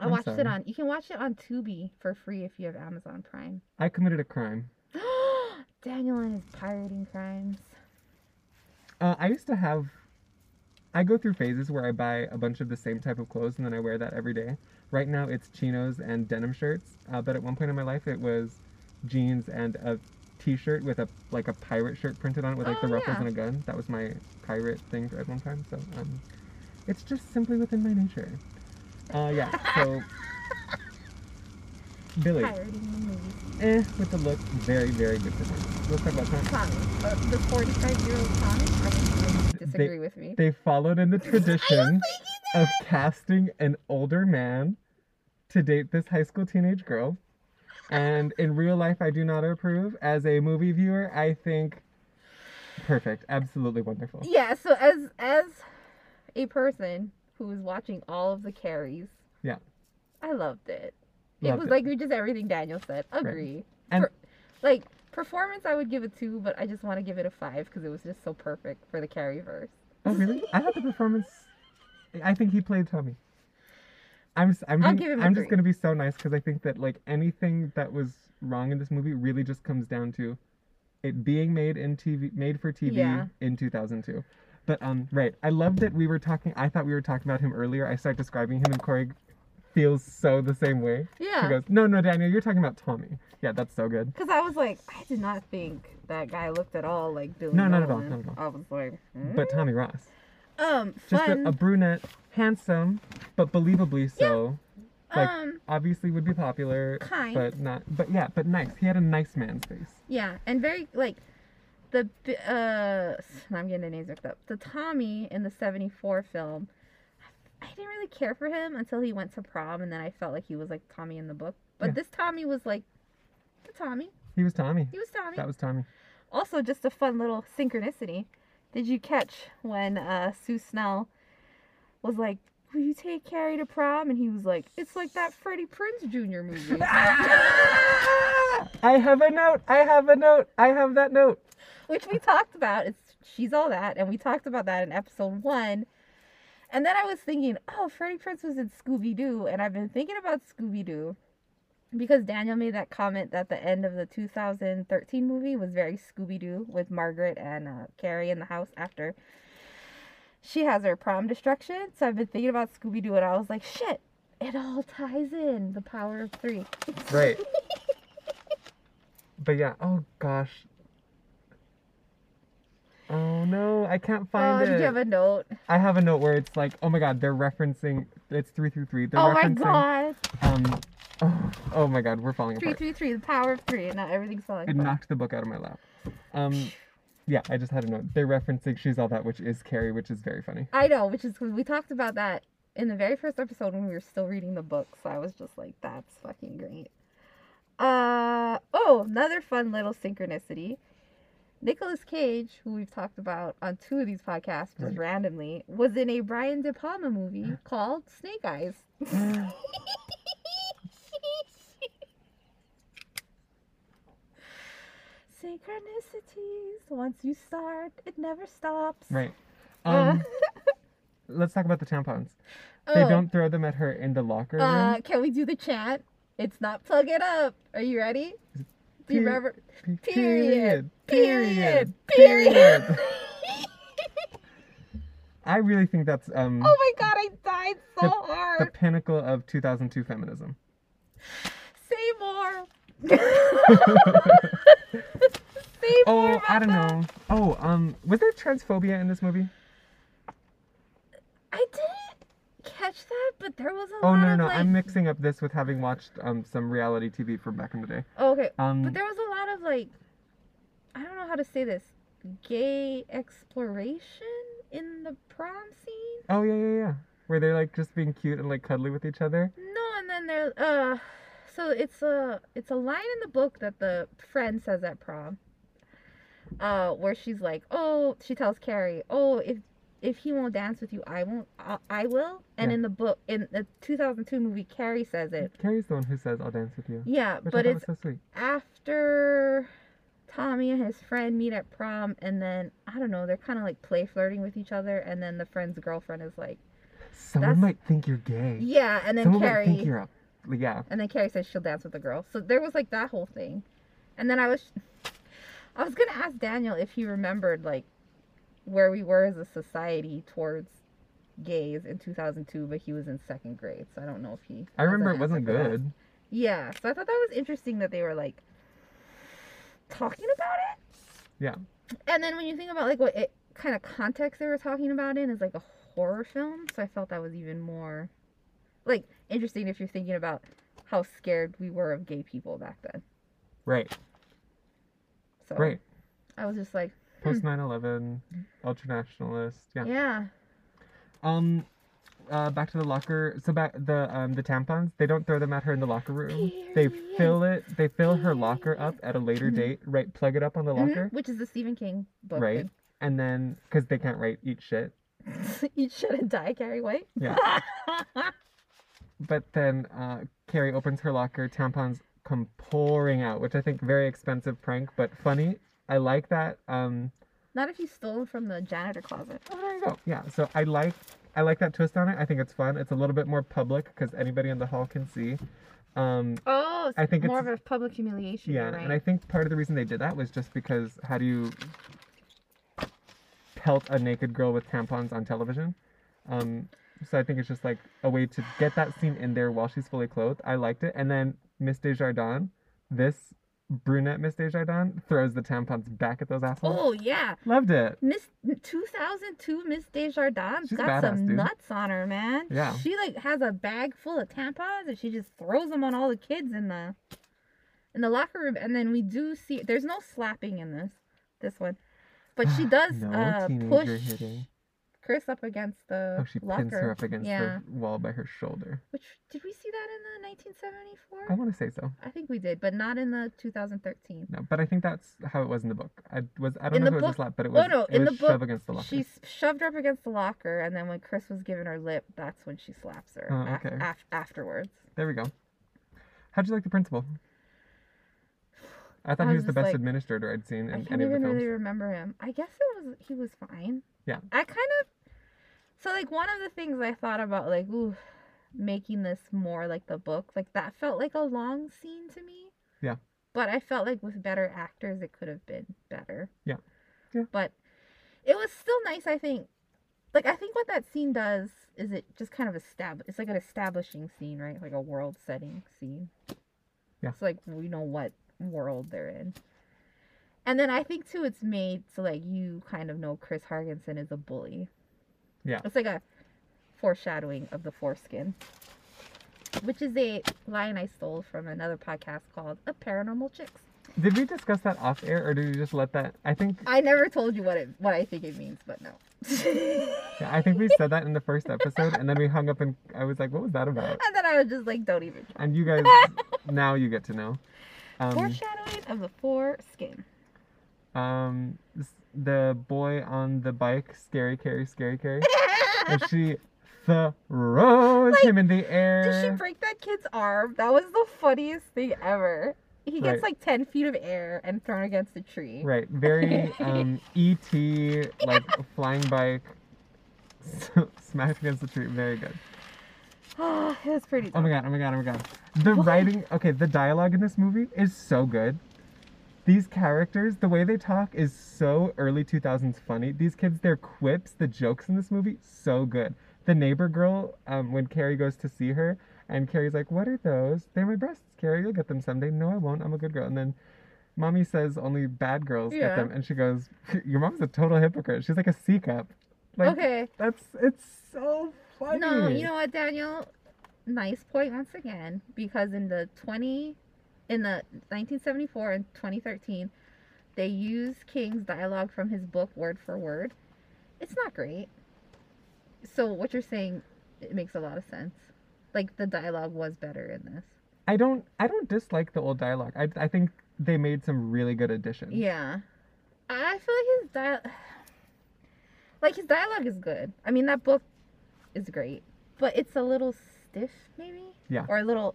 I I'm watched it on you can watch it on Tubi for free if you have Amazon Prime. I committed a crime. (gasps) Daniel and his pirating crimes. Uh, I used to have. I go through phases where I buy a bunch of the same type of clothes and then I wear that every day. Right now it's chinos and denim shirts, uh, but at one point in my life it was jeans and a t-shirt with a like a pirate shirt printed on it with like the Oh, ruffles yeah. and a gun. That was my pirate thing at one time. So um, it's just simply within my nature. Uh, yeah. So Billy, pirating the movie. eh, with the look, very, very good performance. Let's talk about Tommy. Tommy, uh, the 45 year old Tommy. I think disagree with me. They followed in the (laughs) tradition of casting an older man to date this high school teenage girl. And in real life, I do not approve. As a movie viewer, I think perfect, absolutely wonderful. Yeah. So as as a person who was watching all of the carries, Yeah. I loved it. It was it. like just everything Daniel said. Agree. And- Per- like performance, I would give a two, but I just want to give it a five because it was just so perfect for the carry verse. Oh, really? I thought the performance. I think he played Tommy. I'm. s- I'm. Being- give him a I'm just gonna be so nice because I think that like anything that was wrong in this movie really just comes down to it being made in TV, made for TV Yeah. in 2002. But um, right. I love that we were talking. I thought we were talking about him earlier. I started describing him, and Corey feels so the same way. Yeah. She goes, "No, no, Daniel, you're talking about Tommy." Yeah, that's so good. Because I was like, I did not think that guy looked at all like Billy. No, not at all, not at all. I was like, hmm? But Tommy Ross, um, just fun. a, a brunette, handsome, but believably so. like- um, obviously would be popular, Kind. but not. But yeah, but nice. He had a nice man's face. yeah, and very like the uh, I'm getting the names mixed up. The Tommy in the '74 film. I didn't really care for him until he went to prom, and then I felt like he was like Tommy in the book. But Yeah. this Tommy was like the Tommy. He was Tommy. He was Tommy. That was Tommy. Also, just a fun little synchronicity. Did you catch when uh, Sue Snell was like, "Will you take Carrie to prom?" And he was like, "It's like that Freddie Prinze Jr. movie." (laughs) I have a note. I have a note. I have that note. Which we talked about. It's she's all that, and we talked about that in episode one. And then I was thinking, oh, Freddie Prinze was in Scooby Doo, and I've been thinking about Scooby Doo because Daniel made that comment that the end of the 2013 movie was very Scooby Doo with Margaret and uh, Carrie in the house after she has her prom destruction. So I've been thinking about Scooby Doo, and I was like, shit, it all ties in. The power of three. Right. but yeah. Oh gosh. Oh no, I can't find Oh, find did you have a note? I have a note where it's like, oh my god, they're referencing. It's three through three. They're oh my referencing. god. Um. Oh, oh my god, we're falling Three, apart. three, three. The power of three—and Now everything's falling It apart. knocked the book out of my lap. Um. Yeah, I just had a note. They're referencing She's All That, which is Carrie, which is very funny. I know, which is because we talked about that in the very first episode when we were still reading the book. So I was just like, that's fucking great. Uh oh, another fun little synchronicity. Nicolas Cage, who we've talked about on two of these podcasts just Right. randomly, was in a Brian De Palma movie called Snake Eyes. (laughs) Synchronicities. Once you start, it never stops. Right. Uh, Um. (laughs) let's talk about the tampons. They oh, don't throw them at her in the locker room. Uh, can we do the chant? It's not plug it up. Are you ready? Do you Pe- remember? Period. Period. Period. (laughs) I really think that's um Oh my god, I died so the hard. The pinnacle of 2002 feminism. Say more. (laughs) Say more. Oh, about I don't that. know. Oh, um, was there transphobia in this movie? I didn't catch that, but there was a Oh lot no, no, of no! like. I'm mixing up this with having watched um some reality TV from back in the day. Oh, okay, Um, but there was a lot of like, I don't know how to say this, gay exploration in the prom scene. oh yeah, yeah, yeah, where they're like just being cute and like cuddly with each other. No, and then there, uh, so it's a it's a line in the book that the friend says at prom, uh, where she's like, oh, she tells Carrie, oh, if if he won't dance with you, I won't, I, I will. And Yeah. in the book, in the 2002 movie, Carrie says it. Carrie's the one who says, "I'll dance with you," Yeah, but it's so after Tommy and his friend meet at prom, and then I don't know, they're kind of like play flirting with each other, and then the friend's girlfriend is like, Someone might think you're gay. yeah, and then Someone Carrie. might think you're a yeah. And then Carrie says she'll dance with the girl. So there was like that whole thing. And then I was (laughs) I was gonna ask Daniel if he remembered like where we were as a society towards gays in 2002, but he was in second grade, so I don't know if he. I remember it wasn't for that. good. Yeah, so I thought that was interesting that they were like talking about it. Yeah. And then when you think about like what it kind of context they were talking about in is like a horror film, so I felt that was even more like interesting if you're thinking about how scared we were of gay people back then. Right. So Right. I was just like, Post 9/11, ultranationalist. Yeah. yeah. Um. Uh, back to the locker. So back the um the tampons. They don't throw them at her in the locker room. They fill it. They fill her locker up at a later Mhm. date. Right. Plug it up on the Mhm, locker. Which is the Stephen King book. Right. And then because they can't write eat shit. thing. (laughs) Eat shit and die, Carrie White. Yeah. (laughs) But then uh, Carrie opens her locker, tampons come pouring out, which I think very expensive prank, but funny. I like that. Um, Not if you stole them from the janitor closet. oh, there you go. Yeah. So I like I like that twist on it. I think it's fun. It's a little bit more public because anybody in the hall can see. Um, Oh, I think more of a public humiliation. yeah, right. and I think part of the reason they did that was just because how do you pelt a naked girl with tampons on television? Um, so I think it's just like a way to get that scene in there while she's fully clothed. I liked it, and then Miss Desjardin, this brunette Miss Desjardin, throws the tampons back at those assholes. Oh yeah, Loved it. Miss 2002 Miss Desjardin She's got badass, some dude. nuts on her, man. Yeah. She like has a bag full of tampons and she just throws them on all the kids in the in the locker room. And then we do see there's no slapping in this this one, but she (gasps) does no uh, push hitting. Chris up against the Oh, she locker. pins her up against yeah. the wall by her shoulder. Which did we see that in the 1974? I want to say so. I think we did, but not in the 2013. No, but I think that's how it was in the book. I was I don't In know if it was book- slap, but it was. oh, was no, in was the book, against the locker. She shoved her up against the locker, and then when Chris was giving her lip, that's when she slaps her Oh, okay. af- afterwards. There we go. How'd you like the principal? I (sighs) thought I he was was the best like- administrator I'd seen I in can't any of the even films. really remember him. I guess it was he was fine. Yeah. I kind of so like one of the things I thought about like ooh making this more like the book like that felt like a long scene to me. Yeah. But I felt like with better actors it could have been better. Yeah. Yeah. But it was still nice I think. Like I think what that scene does is it just kind of establish it's like an establishing scene, right? Like a world setting scene. Yeah. It's like we know what world they're in. And then I think too, it's made so like you kind of know Chris Hargensen is a bully. Yeah. It's like a foreshadowing of the foreskin, which is a line I stole from another podcast called "A Paranormal Chicks." Did we discuss that off air, or did you just let that? I think I never told you what it what I think it means, but no. (laughs) yeah, I think we said that in the first episode, and then we hung up, and I was like, "What was that about?" and then I was just like, "Don't even try." And you guys, (laughs) now you get to know. Um, Foreshadowing of the foreskin. Um, the boy on the bike, scary Carrie, scary Carrie, and she (laughs) throws Like, him in the air. Did she break that kid's arm? That was the funniest thing ever. He gets Right. like 10 feet of air and thrown against a tree. Right, very (laughs) um, ET, like flying bike, (laughs) smashed against the tree. Very good. (gasps) it was pretty Oh my god, oh my god, oh my god. The writing, okay, the dialogue in this movie is so good. These characters, the way they talk is so early 2000s funny. These kids, their quips, the jokes in this movie, so good. The neighbor girl, um, when Carrie goes to see her, and Carrie's like, What are those? They're my breasts, Carrie. You'll get them someday. No, I won't. I'm a good girl. And then mommy says only bad girls Yeah. get them. And she goes, (laughs) Your mom's a total hypocrite. She's like a C cup. Like, okay. That's, it's so funny. No, you know what, Daniel? Nice point once again, because in the 20, in the 1974 and 2013, they use King's dialogue from his book word for word. It's not great. So what you're saying, it makes a lot of sense. Like the dialogue was better in this. I don't I don't dislike the old dialogue. I I think they made some really good additions. Yeah. I feel like his dial like his dialogue is good. I mean that book is great, but it's a little stiff maybe? Yeah. Or a little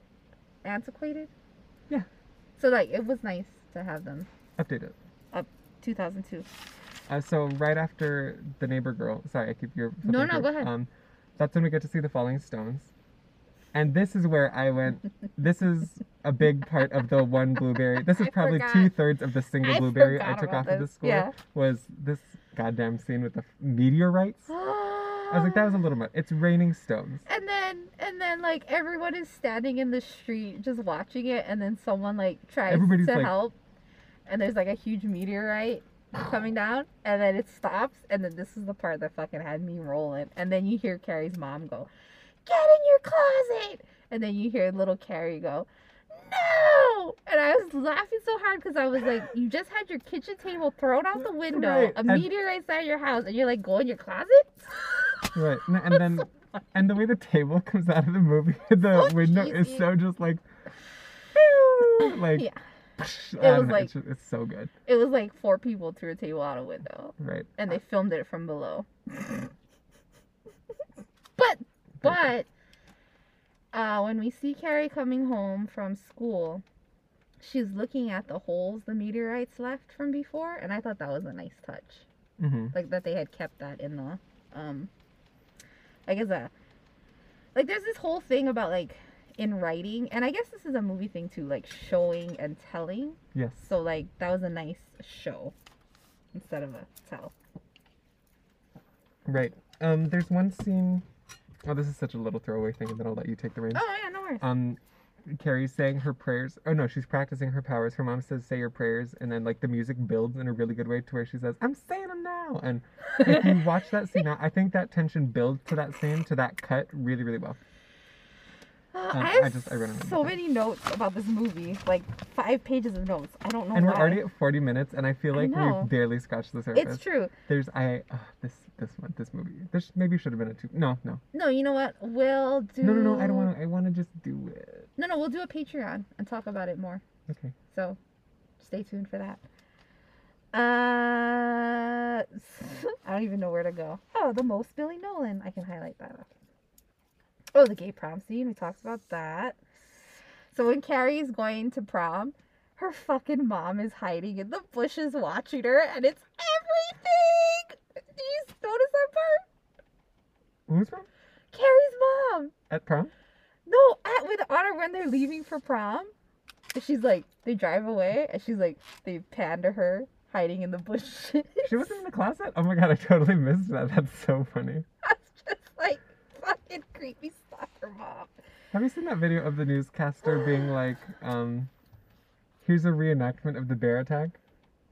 antiquated. Yeah. So like it was nice to have them Updated. 2002. Uh, so right after the neighbor girl, sorry, I keep your No, no, go ahead. Um, that's when we get to see the Falling Stones, and this is where I went. (laughs) this is a big part of the one blueberry. This is probably two thirds of the single I blueberry I took off of the score. yeah. Was this goddamn scene with the meteorites? (gasps) (gasps) I was like, that was a little much. It's raining stones. And then and then like everyone is standing in the street just watching it and then someone like tries Everybody's to like- help and there's like a huge meteorite coming down and then it stops and then this is the part that fucking had me rolling and then you hear Carrie's mom go, Get in your closet and then you hear little Carrie go, "No!" And I was laughing so hard because I was like, "You just had your kitchen table thrown out the window, Right, a meteorite inside your house, and you're like, go in your closet." (laughs) Right. And, and then and the way the table comes out of the movie, (laughs) the So window is so just like (laughs) like yeah, I was know, like- it's, just- it's so good. it was like four people threw a table out a window, Right. and they filmed it from below. (laughs) but but uh, when we see Carrie coming home from school, she's looking at the holes the meteorites left from before, and I thought that was a nice touch. hmm like that they had kept that in the um i guess a like there's this whole thing about like in writing and i guess this is a movie thing too like showing and telling Yes. so like that was a nice show instead of a tell Right. Um there's one scene Oh, this is such a little throwaway thing, and then I'll let you take the reins. oh yeah no worries um Carrie's saying her prayers. Oh no, she's practicing her powers. Her mom says say your prayers, and then like the music builds in a really good way to where she says, "I'm saying them now." And if you (laughs) watch that scene I think that tension builds to that scene to that cut really really well. Uh, i have I just- I of so many notes about this movie like five pages of notes i don't know and we're already at 40 minutes, and I feel like know. we've barely scratched the surface. it's true There's I oh, this this one this movie. This maybe should have been a two. No no no you know what we'll do no no no. I don't want to. I want to just do it. no no we'll do a patreon and talk about it more Okay. So stay tuned for that. Uh, (laughs) I don't even know where to go. Oh, the most Billy Nolan. I can highlight that. Oh, the gay prom scene. We talked about that. So when Carrie's going to prom, her fucking mom is hiding in the bushes watching her, and it's everything. Do you notice that part? Who's from? Carrie's mom. At prom? No, at with Honor when they're leaving for prom. And she's like, they drive away, and she's like, they pan to her hiding in the bushes. She wasn't in the closet. Oh my god, I totally missed that. That's so funny. (laughs) Was just like, fucking creepy stalker mom. Have you seen that video of the newscaster being (gasps) like, um, here's a reenactment of the bear attack?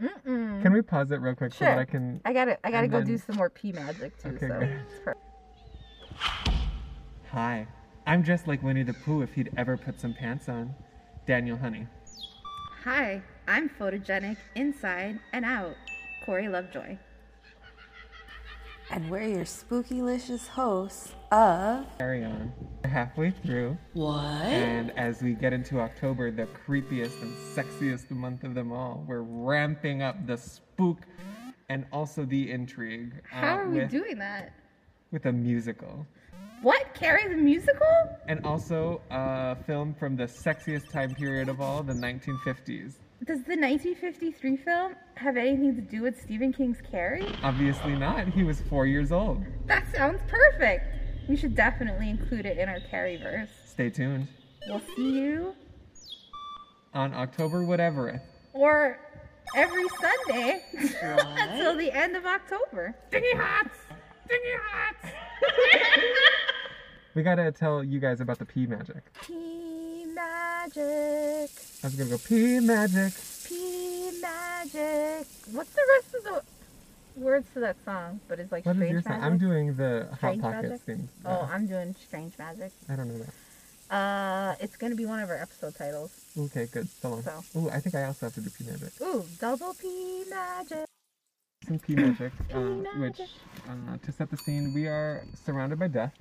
Mm-mm. Can we pause it real quick so that I can. I gotta, I gotta go then- do some more pee magic too. Okay, so great. it's per- Hi, I'm just like Winnie the Pooh if he'd ever put some pants on. Daniel Honey. Hi, I'm photogenic inside and out. Corey Lovejoy. And we're your spookylicious hosts of Carrie On. We're halfway through, What? and as we get into October, the creepiest and sexiest month of them all, we're ramping up the spook and also the intrigue. uh, How are we with, doing that? With a musical. What? Carrie the musical? And also a film from the sexiest time period of all, the 1950s. Does the 1953 film have anything to do with Stephen King's Carrie? Obviously not. He was four years old. That sounds perfect. We should definitely include it in our Carrie verse. Stay tuned. We'll see you On October whatever. or every Sunday (laughs) until the end of October. Dingy Hots! Dingy Hots! (laughs) We gotta tell you guys about the pea magic. Pea magic, I was gonna go pea magic. pea magic. What's the rest of the words to that song? But it's like What is strange your song? magic. I'm doing the Hot Strange Pockets Magic? thing. Oh, I'm doing strange magic. I don't know that. Uh, it's gonna be one of our episode titles. Okay, good. So long. So. Ooh, I think I also have to do pea magic. Ooh, double P magic. Some pea magic, uh, Pea which, magic. uh, to set the scene, we are surrounded by death.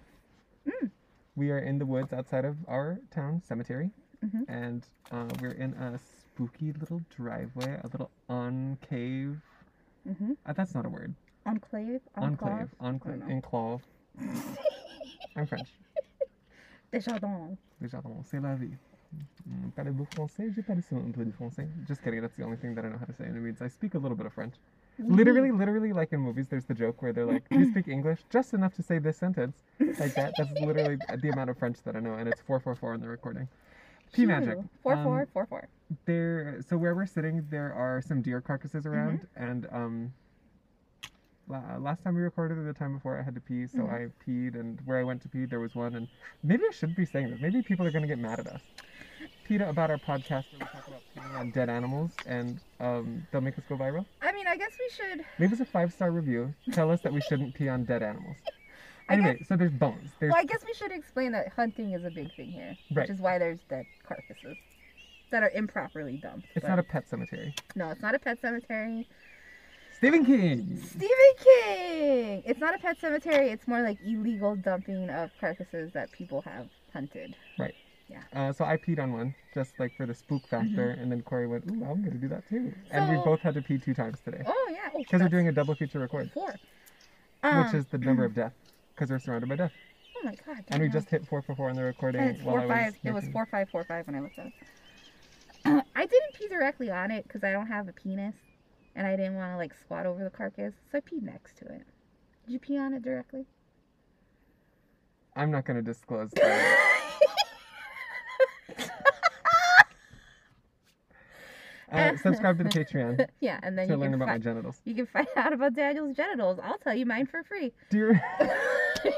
Mm. We are in the woods outside of our town cemetery, Mhm. and uh, we're in a spooky little driveway, a little enclave. Mm-hmm. Uh, that's not a word. Enclave. Enclave. Enclave. Enclave. (laughs) I'm French. Desjardin. Desjardin, c'est la vie. Mm, Parlez-vous français? J'ai parlé un peu de français. Just kidding, that's the only thing that I know how to say, and it means I speak a little bit of French. Literally, literally, like in movies, there's the joke where they're like, Do you speak English? Just enough to say this sentence. Like that. That's literally (laughs) the amount of French that I know, and it's 444 in the recording. Pea magic. Four Um, four four four. There, so where we're sitting, there are some deer carcasses around, and um, la- last time we recorded, or the time before, I had to pee, so I peed, and where I went to pee, there was one, and maybe I shouldn't be saying this. Maybe people are gonna get mad at us. PETA about our podcast where we talk about peeing on dead animals, and um, they'll make us go viral. I mean, I guess we should. Leave us a five star review. Tell us that we shouldn't pee on dead animals. I guess- Anyway, so there's bones. There's Well, I guess we should explain that hunting is a big thing here, Right. which is why there's dead carcasses that are improperly dumped. it's but- not a pet cemetery. no, it's not a pet cemetery. Stephen King. Stephen King. It's not a pet cemetery. It's more like illegal dumping of carcasses that people have hunted. Right. Yeah. Uh, so I peed on one just like for the spook factor, and then Corey went, "Ooh, I'm gonna do that too." and we Mm-hmm. Both had to pee two times today Oh yeah, because we're doing a double feature record, four. which Um, is the number of death because we're surrounded by death. oh my god. And we damn. just hit four for four on the recording And it's while four I five. was. It was four five four five when I looked at it. I didn't pee directly on it because I don't have a penis, and I didn't want to like squat over the carcass, so I peed next to it. Did you pee on it directly? I'm not gonna disclose (laughs) Uh, subscribe to the (laughs) Patreon yeah, and then to you learn can about my genitals. you can find out about Daniel's genitals. I'll tell you mine for free. Do you? (laughs) (laughs)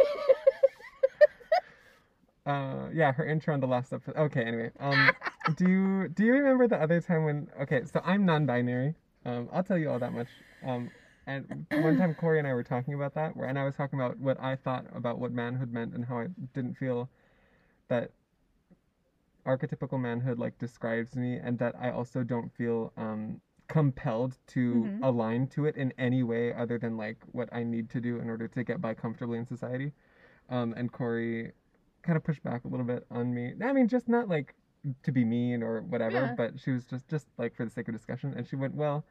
Uh, yeah, her intro on the last episode. Okay, anyway, um, do you do you remember the other time when? Okay, so I'm non-binary. Um, I'll tell you all that much. Um, and one time Corey and I were talking about that, where and I was talking about what I thought about what manhood meant and how I didn't feel that archetypical manhood like describes me, and that I also don't feel um compelled to Mhm. align to it in any way other than like what I need to do in order to get by comfortably in society. Um, and Corey kind of pushed back a little bit on me. I mean, just not like to be mean or whatever, Yeah. but she was just just like for the sake of discussion, and she went, "Well,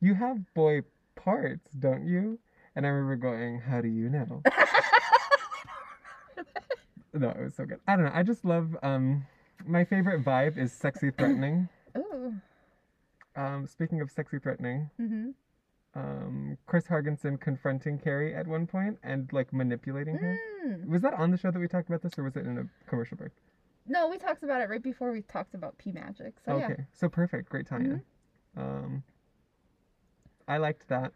you have boy parts, don't you?" And I remember going, "How do you know?" (laughs) no, it was so good. I don't know. I just love. Um, my favorite vibe is sexy (coughs) threatening. Ooh. Um, speaking of sexy threatening, Mhm. um, Chris Hargensen confronting Carrie at one point and like manipulating her. Mm. Was that on the show that we talked about this, or was it in a commercial break? No, we talked about it right before we talked about P Magic. So okay, yeah. so perfect, great tie-in. Um, I liked that.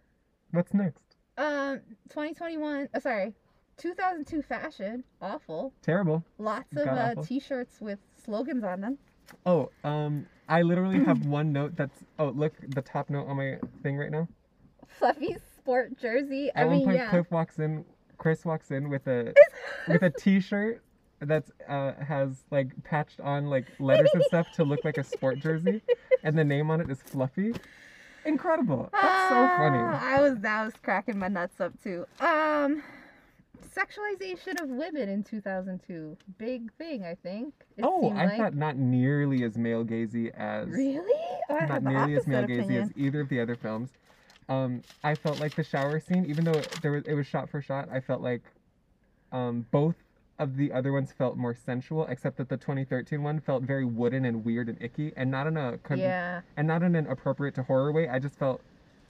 What's next? Um, 2021. Oh, sorry, 2002 fashion. Awful. Terrible. Lots of uh, t-shirts with slogans on them. Oh, um, I literally have (laughs) one note that's. Oh, look, the top note on my thing right now. Fluffy sport jersey. At I one mean, point, yeah. Cliff walks in. Chris walks in with a (laughs) with a T-shirt that's uh has like patched on like letters and stuff to look like a sport jersey, (laughs) and the name on it is Fluffy. Incredible. That's so Ah, funny. I was that was cracking my nuts up too. Um, sexualization of women in 2002, big thing. I think. It Oh, I like. thought not nearly as male gazy as Really? I not nearly as male gazy as either of the other films. Um, I felt like the shower scene, even though there was it was shot for shot, I felt like um, both of the other ones felt more sensual, except that the 2013 one felt very wooden and weird and icky, and not in a con- Yeah. and not in an appropriate to horror way. I just felt,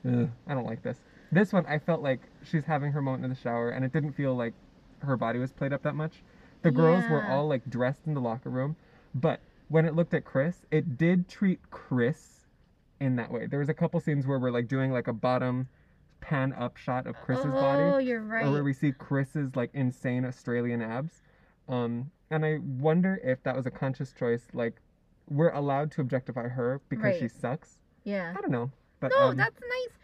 I don't like this. This one, I felt like she's having her moment in the shower, and it didn't feel like her body was played up that much. The girls were Yeah. all like dressed in the locker room, but when it looked at Chris, it did treat Chris in that way. There was a couple scenes where we're like doing like a bottom pan up shot of Chris's oh, body, you're right. or where we see Chris's like insane Australian abs. Um, and I wonder if that was a conscious choice. Like, we're allowed to objectify her because she Right. sucks. yeah. I don't know, but No, um, that's nice.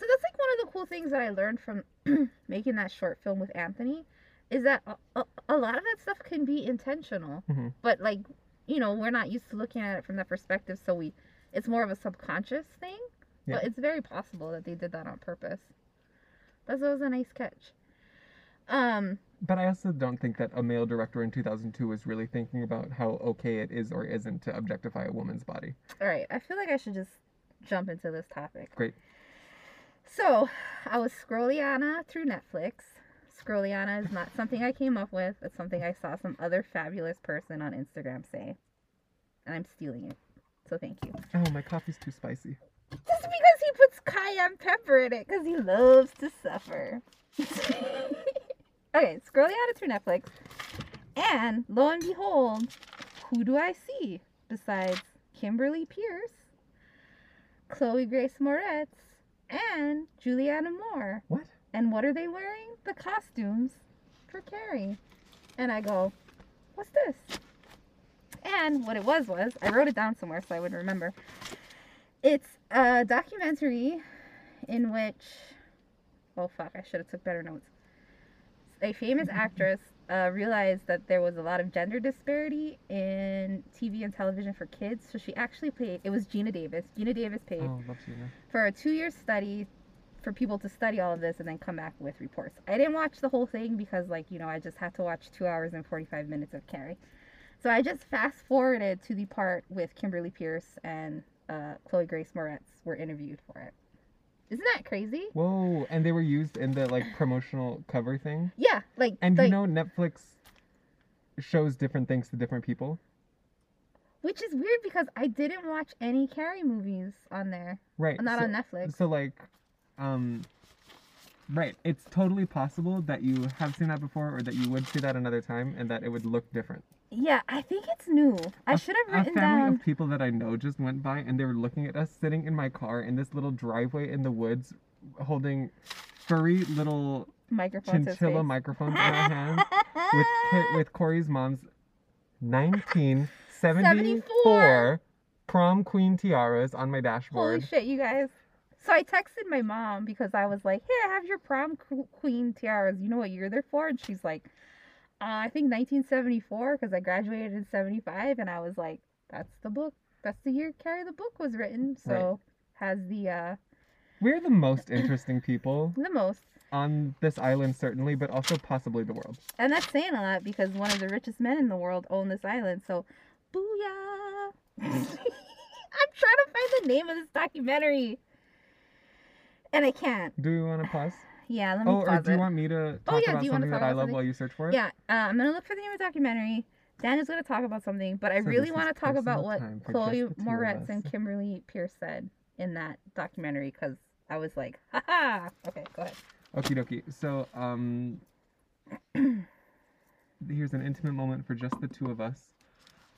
So that's like one of the cool things that I learned from (clears throat) making that short film with Anthony is that a, a, a lot of that stuff can be intentional, Mhm. but like you know we're not used to looking at it from that perspective, so we it's more of a subconscious thing. But it's very possible that they did that on purpose. That was a nice catch. Um, But I also don't think that a male director in 2002 was really thinking about how okay it is or isn't to objectify a woman's body. all right, I feel like I should just jump into this topic. Great. So, I was Scrolliana through Netflix. Scrolliana is not something I came up with. It's something I saw some other fabulous person on Instagram say. And I'm stealing it. So thank you. Oh, my coffee's too spicy. Just because he puts cayenne pepper in it because he loves to suffer. (laughs) okay, Scrolliana through Netflix. And lo and behold, who do I see besides Kimberly Peirce, Chloe Grace Moretz, and Juliana Moore? What? And what are they wearing? The costumes for Carrie. And I go, what's this? And what it was was, I wrote it down somewhere so I would remember. It's a documentary in which, oh fuck, I should have took better notes. a famous actress uh, realized that there was a lot of gender disparity in TV and television for kids. So she actually paid, it was Geena Davis. Geena Davis paid Oh, for a two year study for people to study all of this and then come back with reports. I didn't watch the whole thing because, like, you know, I just had to watch two hours and 45 minutes of Carrie. So I just fast forwarded to the part with Kimberly Peirce and uh, Chloe Grace Moretz were interviewed for it. Isn't that crazy? Whoa, and they were used in the like promotional cover thing. Yeah, like, And like you know, Netflix shows different things to different people. which is weird because I didn't watch any Carrie movies on there, Right. not so, on Netflix. So like, um, right. It's totally possible that you have seen that before, or that you would see that another time, and that it would look different. Yeah, I think it's new. I should have written down. A family down. of people that I know just went by, and they were looking at us sitting in my car in this little driveway in the woods, holding furry little Microphone to his chinchilla microphones in our hands with (laughs) with Corey's mom's 1974 prom queen tiaras on my dashboard. Holy shit, you guys. So I texted my mom because I was like, hey, I have your prom queen tiaras. You know what year they're for? And she's like, uh, I think 1974 because I graduated in 75. And I was like, that's the book. That's the year Carrie the book was written. So has the uh We're the most interesting people (laughs) the most. on this island, certainly, but also possibly the world. And that's saying a lot because one of the richest men in the world own this island. So booyah. (laughs) I'm trying to find the name of this documentary. And I can't. Do you want to pause? Yeah, let me Oh, or do you want me to Oh, talk yeah, about do you wanna something that I love something? while you search for it? Yeah, uh, I'm gonna look for the name of the documentary. Dan is gonna talk about something, but I So really want to talk about what Chloe just the two of Moretz and Kimberly Peirce said in that documentary because I was like, (laughs) haha. Okay, go ahead. Okie dokie. So, um, (clears throat) here's an intimate moment for just the two of us.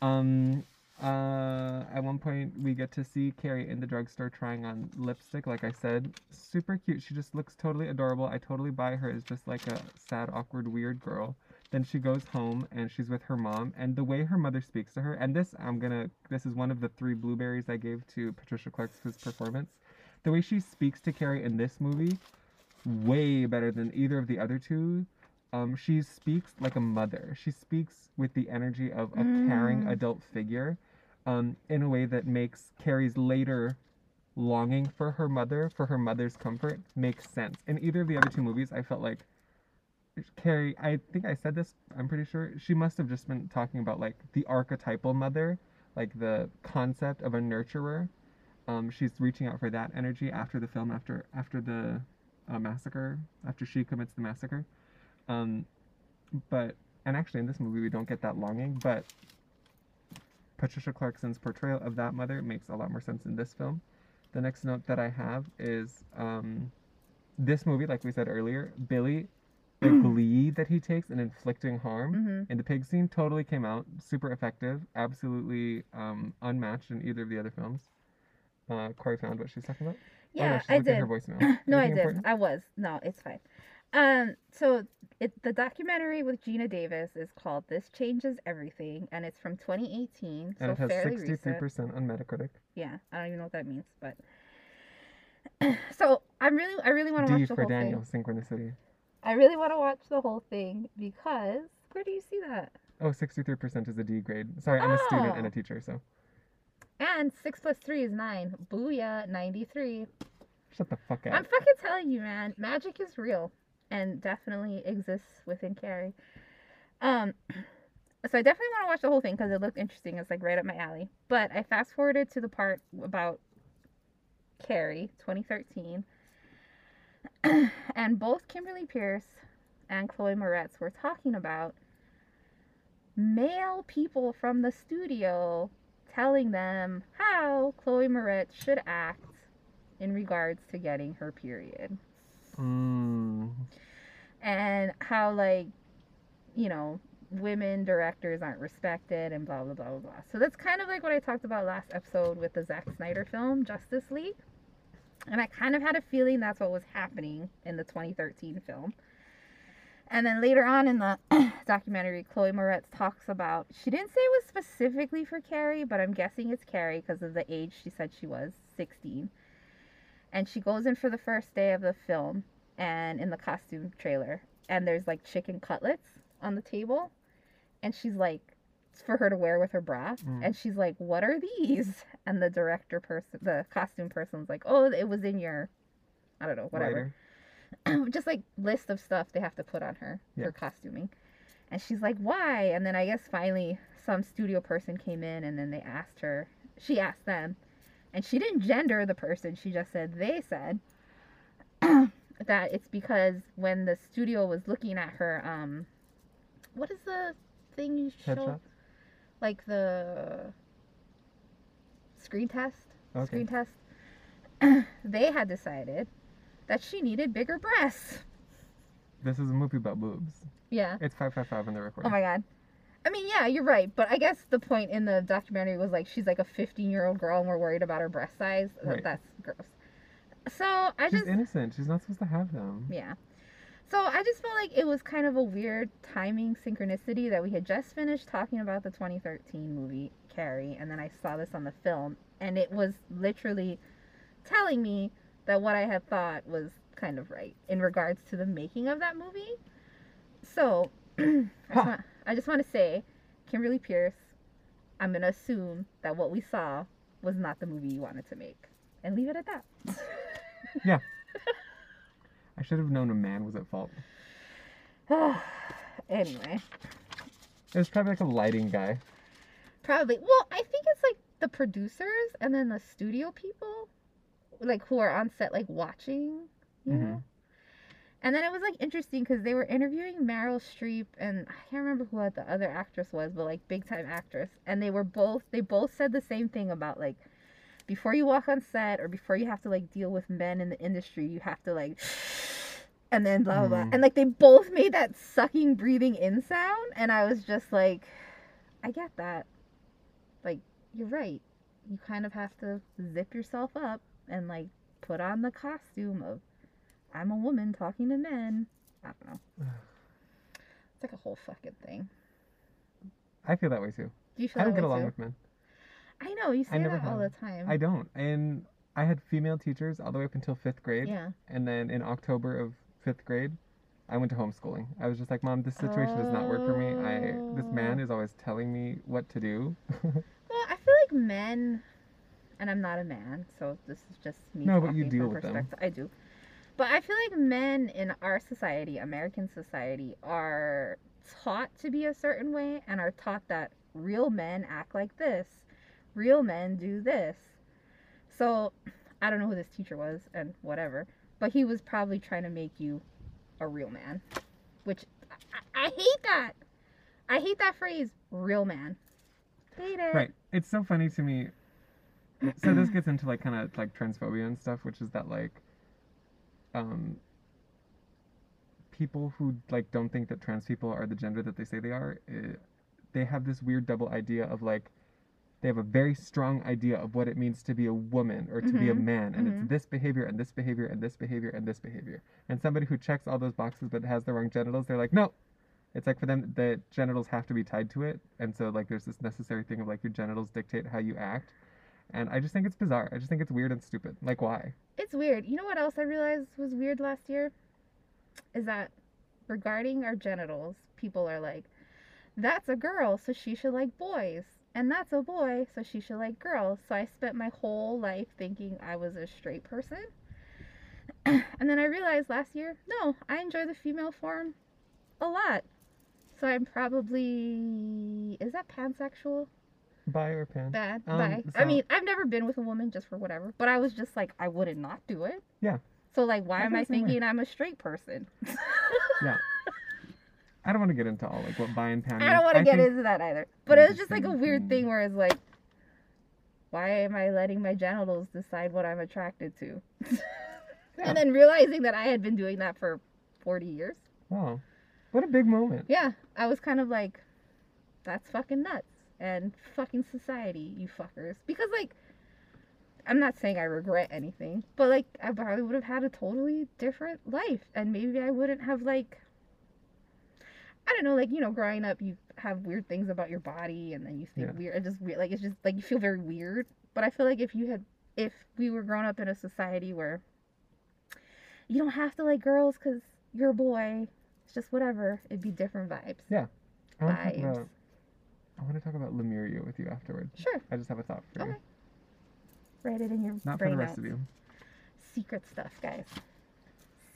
Um, uh, at one point, we get to see Carrie in the drugstore trying on lipstick. Like I said, super cute. She just looks totally adorable. I totally buy her as just like a sad, awkward, weird girl. Then she goes home and she's with her mom. And the way her mother speaks to her, and this, I'm gonna, this is one of the three blueberries I gave to Patricia Clark's performance. The way she speaks to Carrie in this movie way better than either of the other two. Um, she speaks like a mother. She speaks with the energy of a caring Mm. adult figure, um, in a way that makes Carrie's later longing for her mother, for her mother's comfort, makes sense. In either of the other two movies, I felt like Carrie. I think I said this. I'm pretty sure she must have just been talking about like the archetypal mother, like the concept of a nurturer. Um, she's reaching out for that energy after the film, after after the uh, massacre, after she commits the massacre. Um, but and actually in this movie we don't get that longing, but Patricia Clarkson's portrayal of that mother makes a lot more sense in this film. The next note that I have is um, this movie, like we said earlier, Billy, the (clears throat) glee that he takes in inflicting harm Mm-hmm. in the pig scene totally came out super effective, absolutely um, unmatched in either of the other films. Uh, Corey found what she's talking about. oh, no, Yeah, she's I did. Her voicemail. (laughs) no, I did. important? I was. No, it's fine. Um, so it the documentary with Geena Davis is called "This Changes Everything," and it's from 2018, so And it has fairly sixty-three recent. percent on Metacritic. Yeah, I don't even know what that means, but (clears throat) so I'm really, I really want to watch the for whole Daniel, thing. synchronicity. I really want to watch the whole thing because where do you see that? Oh, 63% is a D grade. Sorry, I'm a student and Oh. a teacher, so And six plus three is nine. Booyah, 93. shut the fuck up. I'm fucking telling you, man. Magic is real and definitely exists within Carrie. Um, (clears throat) so I definitely want to watch the whole thing because it looked interesting. It's like right up my alley. But I fast forwarded to the part about Carrie, 2013, (clears throat) and both Kimberly Peirce and Chloe Moretz were talking about male people from the studio telling them how Chloe Moretz should act in regards to getting her period Mm. And how like you know women directors aren't respected and blah blah blah blah blah. So that's kind of like what i talked about last episode with the Zack snyder film justice league. And i kind of had a feeling that's what was happening in the 2013 film. And then later on in the (clears throat) documentary chloe moretz talks about she didn't say it was specifically for carrie but i'm guessing it's carrie because of the age she said she was 16 and she goes in for the first day of the film and in the costume trailer and there's like chicken cutlets on the table, and she's like, it's for her to wear with her bra, Mm. and she's like, "What are these?" (laughs) And the director person, the costume person's like, "Oh, it was in your, I don't know, whatever." (clears throat) Just like list of stuff they have to put on her Yeah. for costuming. And she's like, "Why?" And then I guess finally some studio person came in and then they asked her. She asked them, and she didn't gender the person. She just said they said (clears throat) that it's because when the studio was looking at her um what is the thing you show Headshot. like the screen test? Okay. screen test, (clears throat) they had decided that she needed bigger breasts. This is a movie about boobs. Yeah. It's five five five in the recording. Oh my god. I mean, yeah, you're right, but I guess the point in the documentary was like she's like a 15 year old girl and we're worried about her breast size. Right. That's gross. So I She's just innocent. She's not supposed to have them. yeah. So I just felt like it was kind of a weird timing synchronicity that we had just finished talking about the 2013 movie Carrie, and then I saw this on the film, and it was literally telling me that what I had thought was kind of right in regards to the making of that movie. So (clears throat) I just, want, I just want to say, Kimberly Peirce, I'm gonna assume that what we saw was not the movie you wanted to make, and leave it at that. (laughs) I should have known a man was at fault. (sighs) anyway. It was probably like a lighting guy. Probably. Well, I think it's like the producers and then the studio people, like who are on set, like watching, you Mhm. know. And then it was like interesting because they were interviewing Meryl Streep and I can't remember who the other actress was, but like big time actress. And they were both they both said the same thing about like before you walk on set or before you have to like deal with men in the industry, you have to like (sighs) and then blah blah blah. Mm. And like they both made that sucking breathing in sound and I was just like I get that. Like you're right. You kind of have to zip yourself up and like put on the costume of I'm a woman talking to men. I don't know. It's like a whole fucking thing. I feel that way too. Do you feel I don't get along too? with men. I know you say never that all the time. I don't. And I had female teachers all the way up until fifth grade. yeah. And then in October of fifth grade, I went to homeschooling. I was just like, Mom, this situation does not work for me. I this man is always telling me what to do. (laughs) Well, I feel like men, and I'm not a man, so this is just me. No, but you deal with them. I do. But I feel like men in our society, American society, are taught to be a certain way and are taught that real men act like this, real men do this. So I don't know who this teacher was and whatever, but he was probably trying to make you a real man, which I, I hate that. I hate that phrase, real man. Hate it. Right. It's so funny to me. So this gets into like kind of like transphobia and stuff, which is that like, um, people who like don't think that trans people are the gender that they say they are, eh, they have this weird double idea of like, they have a very strong idea of what it means to be a woman or to be a Mhm, man, and mhm. it's this behavior and this behavior and this behavior and this behavior. And somebody who checks all those boxes but has the wrong genitals, they're like, no, it's like for them the genitals have to be tied to it and so like there's this necessary thing of like your genitals dictate how you act and i just think it's bizarre i just think it's weird and stupid like why It's weird. You know what else I realized was weird last year? Is that regarding our genitals, people are like, that's a girl, so she should like boys. And that's a boy, so she should like girls. So I spent my whole life thinking I was a straight person. (clears throat) and then I realized last year, no, I enjoy the female form a lot. So I'm probably. Is that pansexual? bi or pan bad Um, bye. I mean, I've never been with a woman just for whatever, but I was just like, I wouldn't not do it. Yeah. So like, why I am I same way. thinking I'm a straight person? (laughs) i don't want to get into all like what bi and pan I don't want to get think- into that either. But it was just like a weird thing. thing where it's like, why am I letting my genitals decide what I'm attracted to? Yeah. (laughs) And then realizing that I had been doing that for 40 years. wow what a big moment Yeah, I was kind of like, that's fucking nuts. And fucking society, you fuckers. Because, like, I'm not saying I regret anything, but, like, I probably would have had a totally different life. And maybe I wouldn't have, like, I don't know, like, you know, growing up, you have weird things about your body, and then you think Yeah. weird, it's just weird. Like, it's just, like, you feel very weird. But I feel like if you had, if we were growing up in a society where you don't have to like girls because you're a boy, It's just whatever. It'd be different vibes. Yeah. I want to talk Vibes. about. I want to talk about Lemuria with you afterwards. Sure. I just have a thought for you. Okay. Write it in your Not for the rest of you. Secret stuff, guys.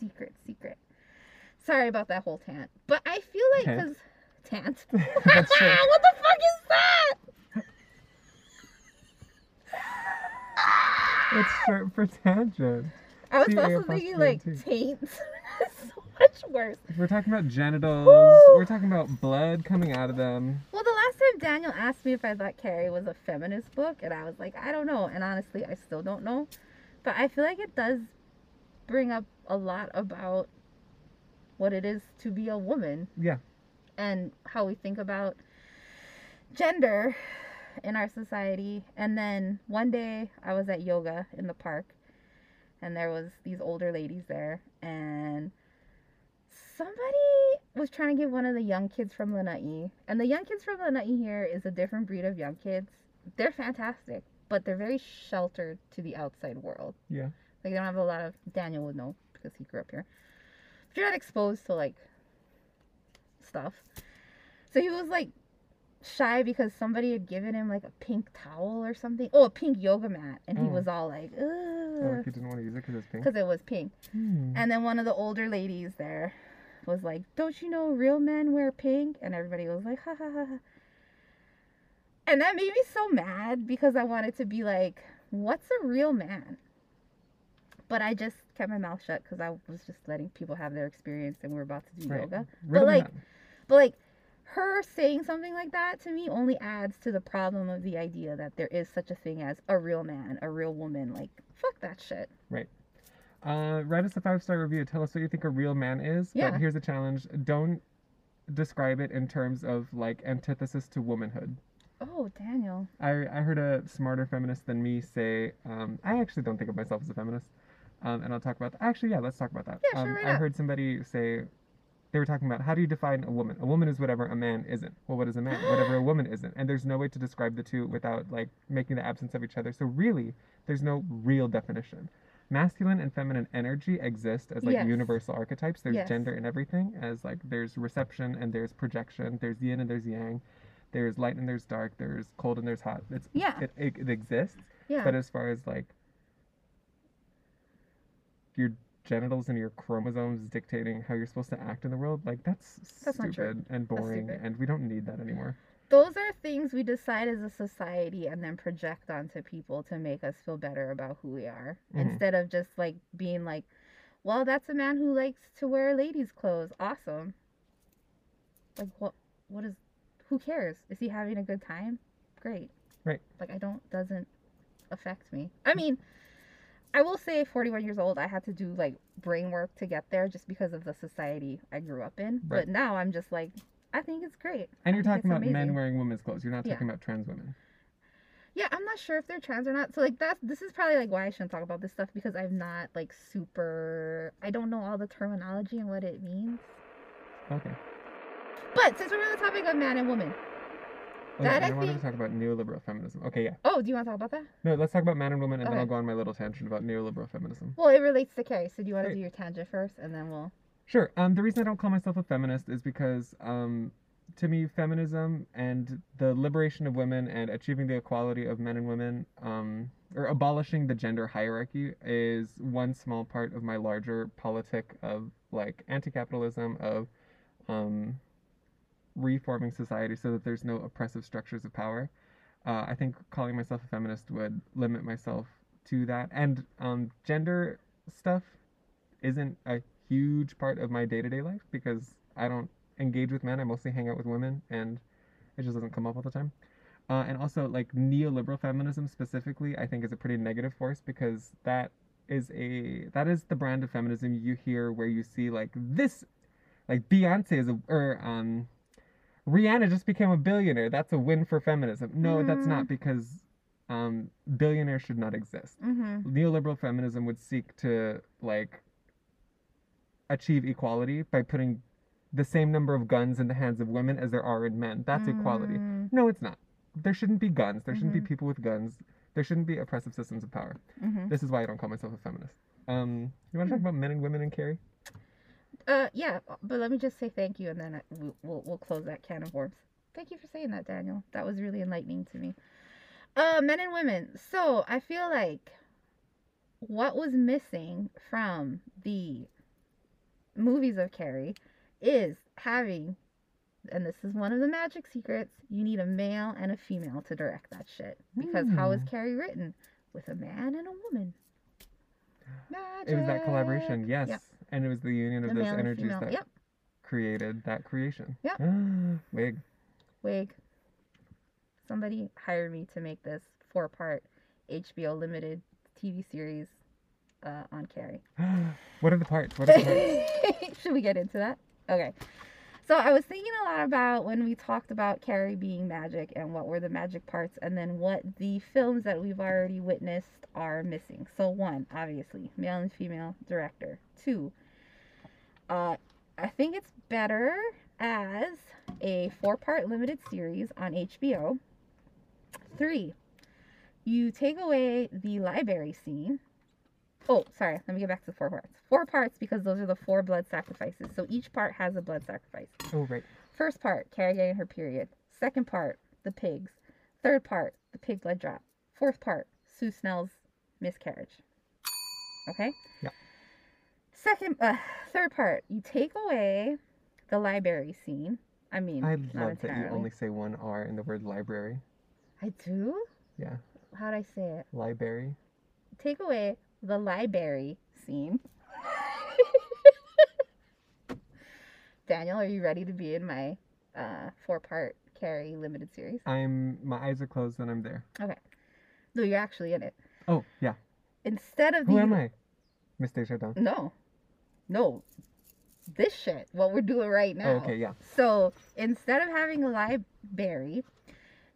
Secret, secret. Sorry about that whole tant, but I feel like because tant. (laughs) (laughs) True. what the fuck is that? It's short for tangent. I was also thinking like taint. (laughs) so much worse. We're talking about genitals. Woo! We're talking about blood coming out of them. Well, the last time Daniel asked me if I thought Carrie was a feminist book, and I was like, I don't know. And honestly, I still don't know. But I feel like it does bring up a lot about what it is to be a woman Yeah. and how we think about gender in our society. And then one day I was at yoga in the park and there was these older ladies there and somebody was trying to give one of the young kids from Lanai. And the young kids from Lanai here is a different breed of young kids. They're fantastic, but they're very sheltered to the outside world. Yeah. Like they don't have a lot of Daniel would know because he grew up here. You're not exposed to like stuff. So he was like shy because somebody had given him like a pink towel or something. Oh, a pink yoga mat. And he Oh. was all like, Oh, ugh. like you didn't want to use it because it's pink. Because it was pink. Hmm. And then one of the older ladies there was like, Don't you know real men wear pink? And everybody was like, Ha ha ha. ha. And that made me so mad because I wanted to be like, What's a real man? But I just kept my mouth shut because I was just letting people have their experience and we are about to do Right. yoga. Of the like- men. But like, her saying something like that to me only adds to the problem of the idea that there is such a thing as a real man, a real woman. Like, fuck that shit. Right. Uh, write us a five star review. Tell us what you think a real man is. Yeah. But here's a challenge: don't describe it in terms of like antithesis to womanhood. Oh, Daniel. I I heard a smarter feminist than me say, um, I actually don't think of myself as a feminist. Um, and I'll talk about that. Actually, yeah, let's talk about that. Yeah, sure, um, right I up. heard somebody say they were talking about how do you define a woman? A woman is whatever a man isn't. Well, what is a man? (gasps) whatever a woman isn't. And there's no way to describe the two without like making the absence of each other. So really, there's no real definition. Masculine and feminine energy exist as like Yes. universal archetypes. There's Yes. gender in everything, as like there's reception and there's projection. There's yin and there's yang. There's light and there's dark. There's cold and there's hot. It's Yeah. it, it, it exists. Yeah. But as far as like your genitals and your chromosomes dictating how you're supposed to act in the world, like that's, That's stupid and boring, stupid. and we don't need that anymore. Those are things we decide as a society and then project onto people to make us feel better about who we are. Mhm. Instead of just like being like, well, that's a man who likes to wear ladies' clothes. Awesome. Like what what is who cares? Is he having a good time? Great. Right. Like I don't doesn't affect me. I mean, I will say 41 years old, I had to do like brain work to get there just because of the society I grew up in. Right. But now I'm just like I think it's great. And I you're talking about men wearing women's clothes. You're not Yeah. talking about trans women. Yeah, I'm not sure if they're trans or not. So like that's this is probably like why I shouldn't talk about this stuff because I'm not like super I don't know all the terminology and what it means. Okay. But since we're on the topic of man and woman. Oh, That I I wanted think- to talk about neoliberal feminism. Okay, yeah. Oh, do you want to talk about that? No, let's talk about man and woman, and then I'll go on my little tangent about neoliberal feminism. Well, it relates to Carrie, so do you want to do your tangent first and then we'll Sure. Um, the reason I don't call myself a feminist is because, um, to me, feminism and the liberation of women and achieving the equality of men and women, um, or abolishing the gender hierarchy, is one small part of my larger politic of like anti-capitalism, of um, reforming society so that there's no oppressive structures of power. Uh, I think calling myself a feminist would limit myself to that, and um, gender stuff isn't a huge part of my day-to-day life because I don't engage with men. I mostly hang out with women, and it just doesn't come up all the time. Uh, and also, like neoliberal feminism specifically, I think is a pretty negative force because that is a that is the brand of feminism you hear where you see like this, like Beyonce is a or um, Rihanna just became a billionaire. That's a win for feminism. No, that's not because um, billionaires should not exist Mm-hmm. neoliberal feminism would seek to like achieve equality by putting the same number of guns in the hands of women as there are in men. That's equality. Mm. No, it's not. There shouldn't be guns. There shouldn't Mhm. be people with guns. There shouldn't be oppressive systems of power. Mm-hmm. This is why I don't call myself a feminist. Um, you want to talk about men and women and Carrie? Uh, yeah, but let me just say thank you, and then I, we'll, we'll close that can of worms. Thank you for saying that, Daniel. That was really enlightening to me. Uh, men and women. So I feel like what was missing from the movies of Carrie is having, and this is one of the magic secrets. You need a male and a female to direct that shit because how is Hmm. Carrie written? With a man and a woman. Magic. It was that collaboration, yes. Yep. And it was the union of The those energies that Yep. created that creation. Yep. (gasps) Wig. Wig. Somebody hired me to make this four part HBO limited TV series uh, on Carrie. (gasps) what are the parts? What are the (laughs) parts? Should we get into that? Okay. So I was thinking a lot about when we talked about Carrie being magic and what were the magic parts and then what the films that we've already witnessed are missing. So one, obviously, male and female director. Two, uh, I think it's better as a four-part limited series on HBO. Three, you take away the library scene Oh, sorry. Let me get back to the four parts. Four parts because those are the four blood sacrifices. So each part has a blood sacrifice. oh, right. First part, Carrie getting her period. Second part, the pigs. Third part, the pig blood drop. Fourth part, Sue Snell's miscarriage. Okay? Yeah. Second, uh, third part, you take away the library scene. I mean, I love that you only say one R in the word library. I do? Yeah. How'd I say it? Library. take away the library scene. (laughs) Daniel, are you ready to be in my uh, four part Carrie limited series? I'm my eyes are closed and I'm there. Okay. No, you're actually in it. Oh, yeah. Instead of Who the am I? Miss Desjardins. no, no, this shit. What we're doing right now. Oh, okay, yeah. So instead of having a library,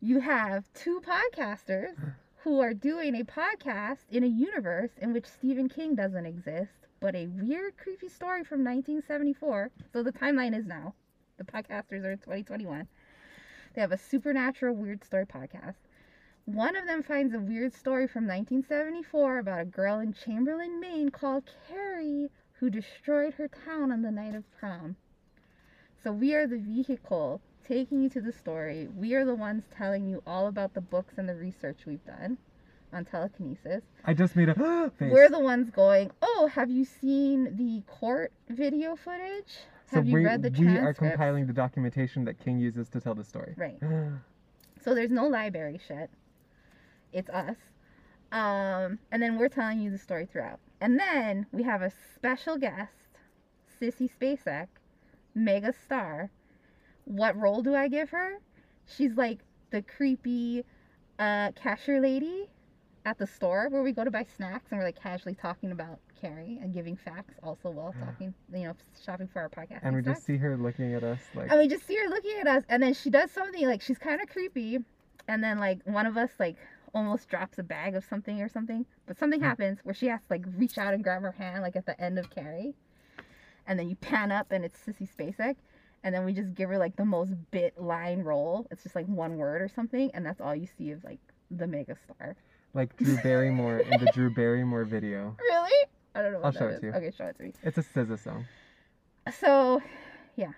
you have two podcasters (gasps) (laughs) who are doing a podcast in a universe in which Stephen King doesn't exist, but a weird, creepy story from 1974. So the timeline is now. The podcasters are in 2021. They have a supernatural weird story podcast. One of them finds a weird story from 1974 about a girl in Chamberlain, Maine called Carrie who destroyed her town on the night of prom. So we are the vehicle taking you to the story. We are the ones telling you all about the books and the research we've done on telekinesis. I just made a (gasps) face. We're the ones going, "Oh, have you seen the court video footage? so Have you we, read the we are compiling the documentation that King uses to tell the story. Right. (gasps) So there's no library shit. It's us. Um, and then we're telling you the story throughout. And then we have a special guest, Sissy Spacek, mega star. What role do I give her? She's like the creepy uh, cashier lady at the store where we go to buy snacks and we're like casually talking about Carrie and giving facts also while talking, you know, shopping for our podcast. and we just see her looking at us like And we just see her looking at us, and then she does something like she's kind of creepy, and then like one of us like almost drops a bag of something or something, but something Hmm. happens where she has to like reach out and grab her hand like at the end of Carrie, and then you pan up and it's Sissy Spacek, and then we just give her like the most bit line role. It's just like one word or something, and that's all you see of like the mega star. like Drew (laughs) Barrymore in the Drew Barrymore video. Really? I don't know what I'll show it is. to you. Okay, show it to me. It's a SZA song. so yeah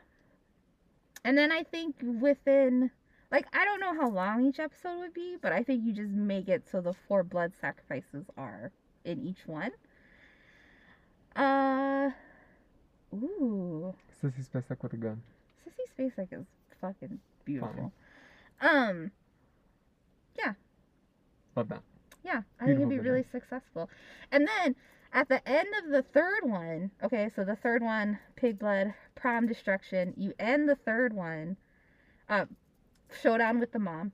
and then i think within like i don't know how long each episode would be but i think you just make it so the four blood sacrifices are in each one uh ooh Sissy Spacek with a gun. Sissy spacek is fucking beautiful um yeah. Love that. Yeah, I think it'd be really successful. And then at the end of the third one, okay, so the third one, pig blood, prom destruction, you end the third one, uh, showdown with the mom.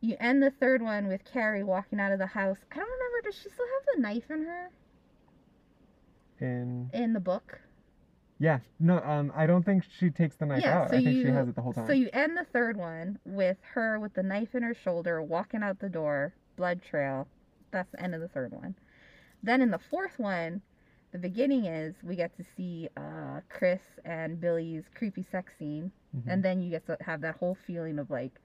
You end the third one with Carrie walking out of the house. I don't remember, does she still have the knife in her In in the book? Yeah, no, um, I don't think she takes the knife Yeah, out. so I think she has it the whole time. So you end the third one with her with the knife in her shoulder, walking out the door, blood trail. That's the end of the third one. Then in the fourth one, the beginning is we get to see uh, Chris and Billy's creepy sex scene, Mhm. and then you get to have that whole feeling of like,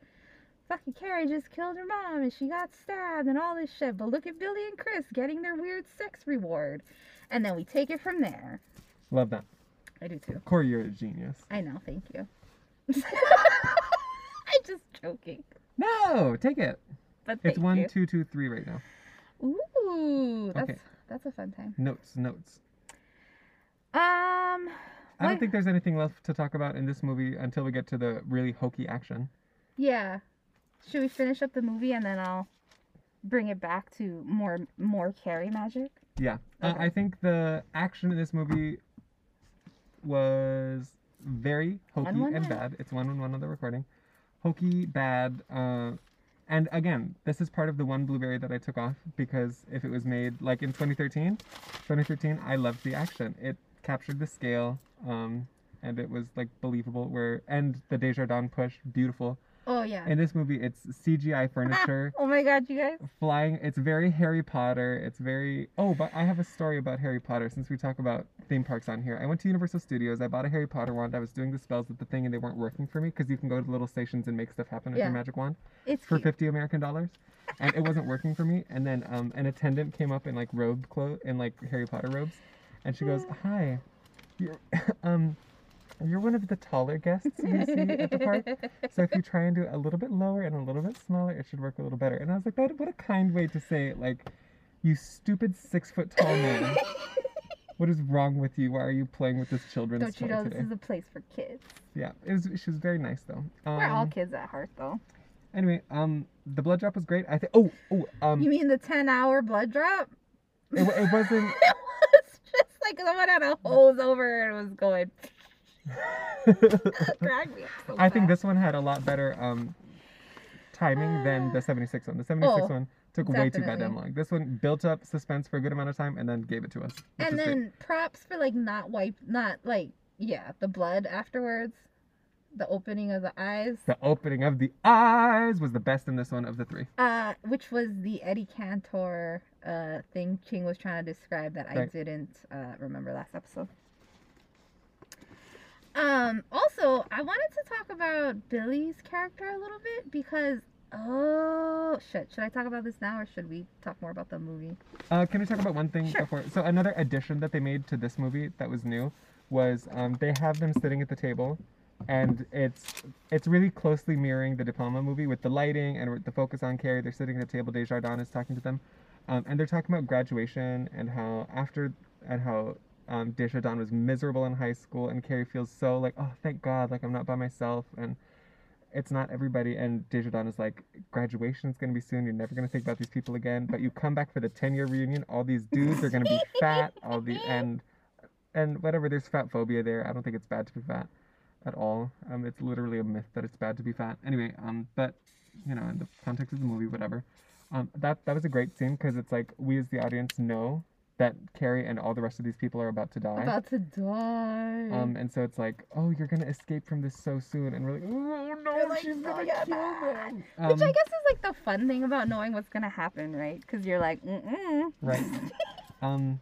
fucking Carrie just killed her mom and she got stabbed and all this shit. But look at Billy and Chris getting their weird sex reward, and then we take it from there. Love that. I do too. Corey, you're a genius. I know. Thank you. (laughs) I'm just joking. No, take it. But It's one, you. two, two, three right now. Ooh, that's Okay. that's a fun time. Notes, notes. Um, I don't think there's anything left to talk about in this movie until we get to the really hokey action. yeah. Should we finish up the movie and then I'll bring it back to more more Carrie magic? Yeah. Uh, I think the action in this movie was very hokey one and one. bad. It's one on one on the recording. Hokey, bad. Uh, and again, this is part of the one blueberry that I took off because if it was made like in 2013, 2013, I loved the action. It captured the scale, um, and it was like believable. Where and the Desjardins push, beautiful. Oh yeah. In this movie, it's CGI (laughs) furniture. Oh my god, you guys. flying it's very harry potter. It's very oh but i have a story about harry potter since we talk about theme parks on here. I went to universal studios. I bought a harry potter wand. I was doing the spells with the thing and they weren't working for me because you can go to little stations and make stuff happen with Yeah. your magic wand It's for cute. 50 american dollars. And it wasn't working for me. And then um, an attendant came up in like robe clothes in like harry potter robes. And she goes (gasps) hi. You're (laughs) um you're one of the taller guests we see at the park so if you try and do it a little bit lower and a little bit smaller, it should work a little better. And I was like, that what a kind way to say it. Like, you stupid six foot tall man. (laughs) what is wrong with you? Why are you playing with this children's Don't you know today? this is a place for kids? Yeah, it was. She was very nice though. Um, We're all kids at heart, though. Anyway, um, the blood drop was great. I think. Oh, oh, um, You mean the ten-hour blood drop? it, it wasn't. (laughs) it was just like someone had a hose over and was going. (laughs) So I think this one had a lot better um timing than the 76 one. The 76 Oh, one took way too definitely. goddamn long. This one built up suspense for a good amount of time and then gave it to us. And is great. then props for like not wipe, not like yeah, the blood afterwards, the opening of the eyes, The opening of the eyes was the best in this one of the three. uh, which was the Eddie Cantor uh thing Ching was trying to describe that I didn't uh remember last episode. Um, also, I wanted to talk about Billy's character a little bit because oh shit, should I talk about this now or should we talk more about the movie? Uh, can we talk about one thing Sure. before? So another addition that they made to this movie that was new was um, they have them sitting at the table, and it's it's really closely mirroring the De Palma movie with the lighting and the focus on Carrie. They're sitting at the table. Desjardins is talking to them, um, and they're talking about graduation and how after and how um, Desjardins was miserable in high school, and Carrie feels so like oh thank God like I'm not by myself and. It's not everybody, and Desjardins is like, graduation's gonna be soon. You're never gonna think about these people again. But you come back for the 10 year reunion. All these dudes are gonna be (laughs) fat. All the and and whatever. There's fat phobia there. I don't think it's bad to be fat at all. Um, it's literally a myth that it's bad to be fat. Anyway, um, but you know, in the context of the movie, whatever. Um, that that was a great scene because it's like we as the audience know that Carrie and all the rest of these people are about to die. About to die. Um, and so it's like, oh, you're gonna escape from this so soon, and we're like, oh no, like, she's "Oh, gonna kill bad." them. Which I Um, guess is like the fun thing about knowing what's gonna happen, right? Because you're like, mm-mm. Right. (laughs) um.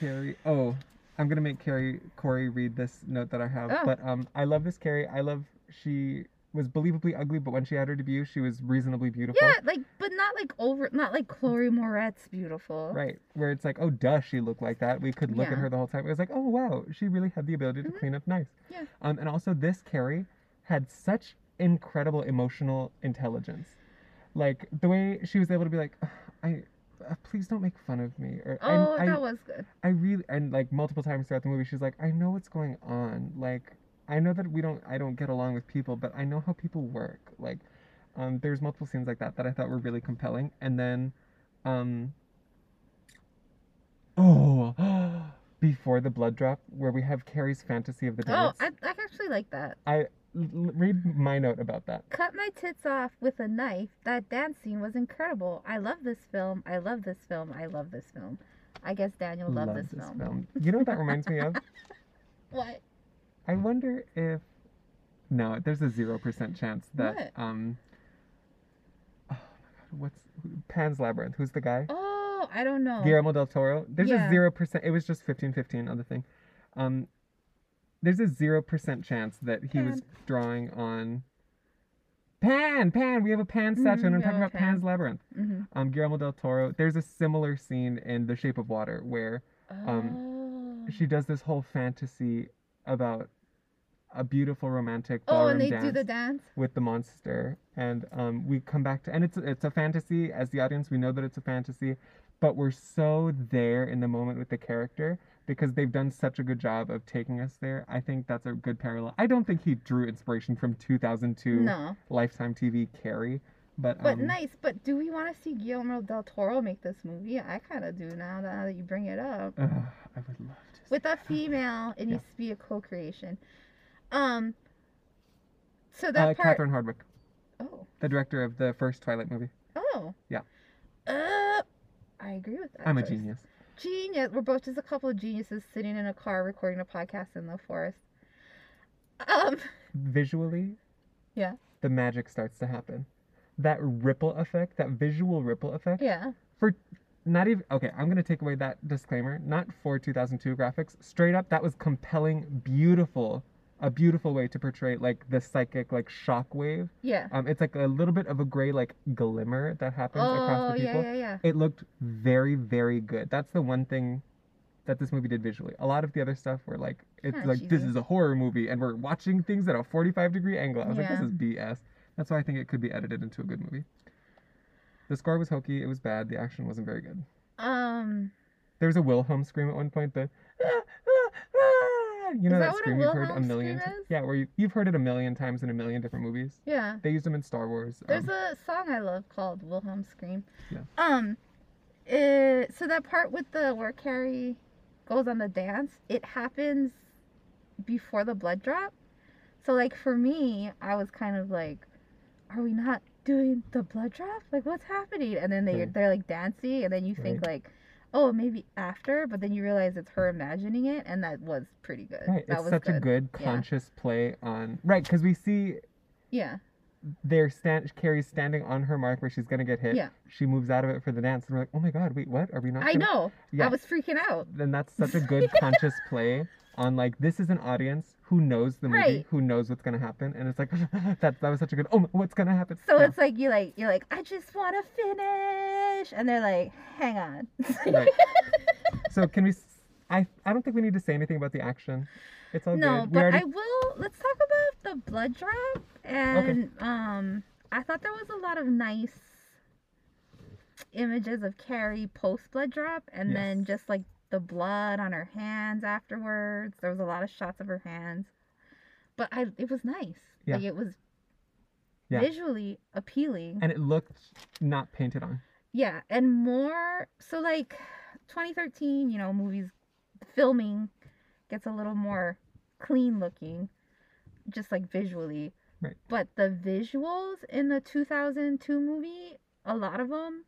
Carrie. Oh, I'm gonna make Carrie Corey read this note that I have. Oh. But um, I love this Carrie. I love she was believably ugly, but when she had her debut, she was reasonably beautiful. Yeah, like, but not like over, not like Chloe Moretz beautiful. Right, where it's like, oh, does she look like that. We could look Yeah. at her the whole time. It was like, oh, wow, she really had the ability to Mhm. clean up nice. Yeah. Um, and also this Carrie had such incredible emotional intelligence, like the way she was able to be like, I, uh, please don't make fun of me, or Oh, I, that was good. I really and like multiple times throughout the movie, she's like, I know what's going on. Like, I know that we don't, I don't get along with people, but I know how people work. Like, um, there's multiple scenes like that that I thought were really compelling. And then, um, oh, (gasps) before the blood drop, where we have Carrie's fantasy of the Oh, dance. I, I actually like that. I read my note about that. Cut my tits off with a knife. That dance scene was incredible. I love this film. I love this film. I love this film. I guess Daniel loved Love this, film. You know what that reminds me of? (laughs) What? I wonder if no, there's a zero percent chance that What? um. Oh my god, what's Pan's Labyrinth? Who's the guy? Oh, I don't know. Guillermo del Toro. There's Yeah. a zero percent. It was just 15-15 on the thing. Um, there's a zero percent chance that he was drawing on. Pan, Pan. We have a Pan statue, and Mhm, I'm talking about Pan. Pan's Labyrinth. hmm Um, Guillermo del Toro. There's a similar scene in The Shape of Water where Oh. she does this whole fantasy about a beautiful romantic Oh, ballroom and they dance do the dance. with the monster, and um, we come back to, and it's it's a fantasy. As the audience, we know that it's a fantasy, but we're so there in the moment with the character because they've done such a good job of taking us there. I think that's a good parallel. I don't think he drew inspiration from 2002 No, Lifetime TV Carrie, but but um, nice. But do we want to see Guillermo del Toro make this movie? I kind of do now. Now that you bring it up. ugh, I would love to. see with a that. female it Yeah. needs to be a co-creation um so uh, that part Catherine Hardwicke, oh the director of the first Twilight movie. oh Yeah. uh i agree with that I'm a genius. genius we're both just a couple of geniuses sitting in a car recording a podcast in the forest um Visually, Yeah. the magic starts to happen. That ripple effect, that visual ripple effect, yeah. For not even okay i'm going to take away that disclaimer not for 2002 graphics straight up that was compelling beautiful a beautiful way to portray like the psychic like shock wave. Yeah. Um it's like a little bit of a gray like glimmer that happens across oh the yeah people. yeah yeah. It looked very very good. That's the one thing that this movie did visually. A lot of the other stuff were like it's like this is a horror movie and we're watching things at a 45 degree angle. I was like this is bs that's why i think it could be edited into a good movie the score was hokey it was bad the action wasn't very good um there was a Wilhelm scream at one point. The "Ah, ah, ah," you know Is that, that what a scream you've heard a million. is? Yeah, where you, you've heard it a million times in a million different movies. yeah They used them in Star Wars. There's um, a song I love called Wilhelm Scream. Yeah. Um, it, so that part with the where Carrie goes on the dance, it happens before the blood drop. So like for me, I was kind of like, are we not doing the blood drop? Like what's happening? And then they Right. they're like dancing, and then you think like. Oh, maybe after, but then you realize it's her imagining it, and that was pretty good. right. That It's was such a good Yeah. conscious play on right because we see Yeah, they're stand Carrie's standing on her mark where she's gonna get hit. Yeah. She moves out of it for the dance, and we're like, oh my god, wait, what? Are we not? I gonna-" know. Yeah. I was freaking out. Then that's such a (laughs) good conscious play on like this is an audience who knows the movie, Right. who knows what's gonna happen, and it's like (laughs) that that was such a good. Oh, what's gonna happen? So Yeah. it's like you like you're like I just want to finish, and they're like, hang on. Right. (laughs) So can we? I I don't think we need to say anything about the action. It's all no, good. But already, I will. Let's talk about the blood drop, and um, I thought there was a lot of nice images of Carrie post blood drop, and then just like the blood on her hands afterwards. There was a lot of shots of her hands, but I it was nice. Yeah. Like it was Yeah. visually appealing. and it looked not painted on. Yeah, and more so like 2013, you know, movies filming gets a little more clean looking just like visually. Right. But the visuals in the 2002 movie, a lot of them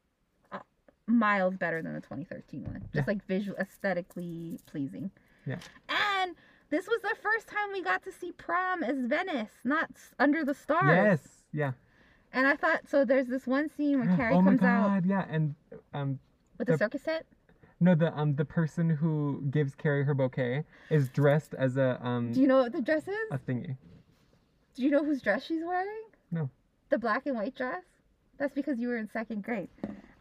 miles better than the 2013 one. Just Yeah. like visual aesthetically pleasing. Yeah. And this was the first time we got to see prom as Venice, not under the stars. Yes. Yeah. And I thought so. There's this one scene where Carrie oh my comes out god. Yeah. And um with the the- circus set. no the um the person who gives Carrie her bouquet is dressed as a um Do you know what the dress is? a thingy. Do you know whose dress she's wearing? No. The black and white dress? That's because you were in second grade.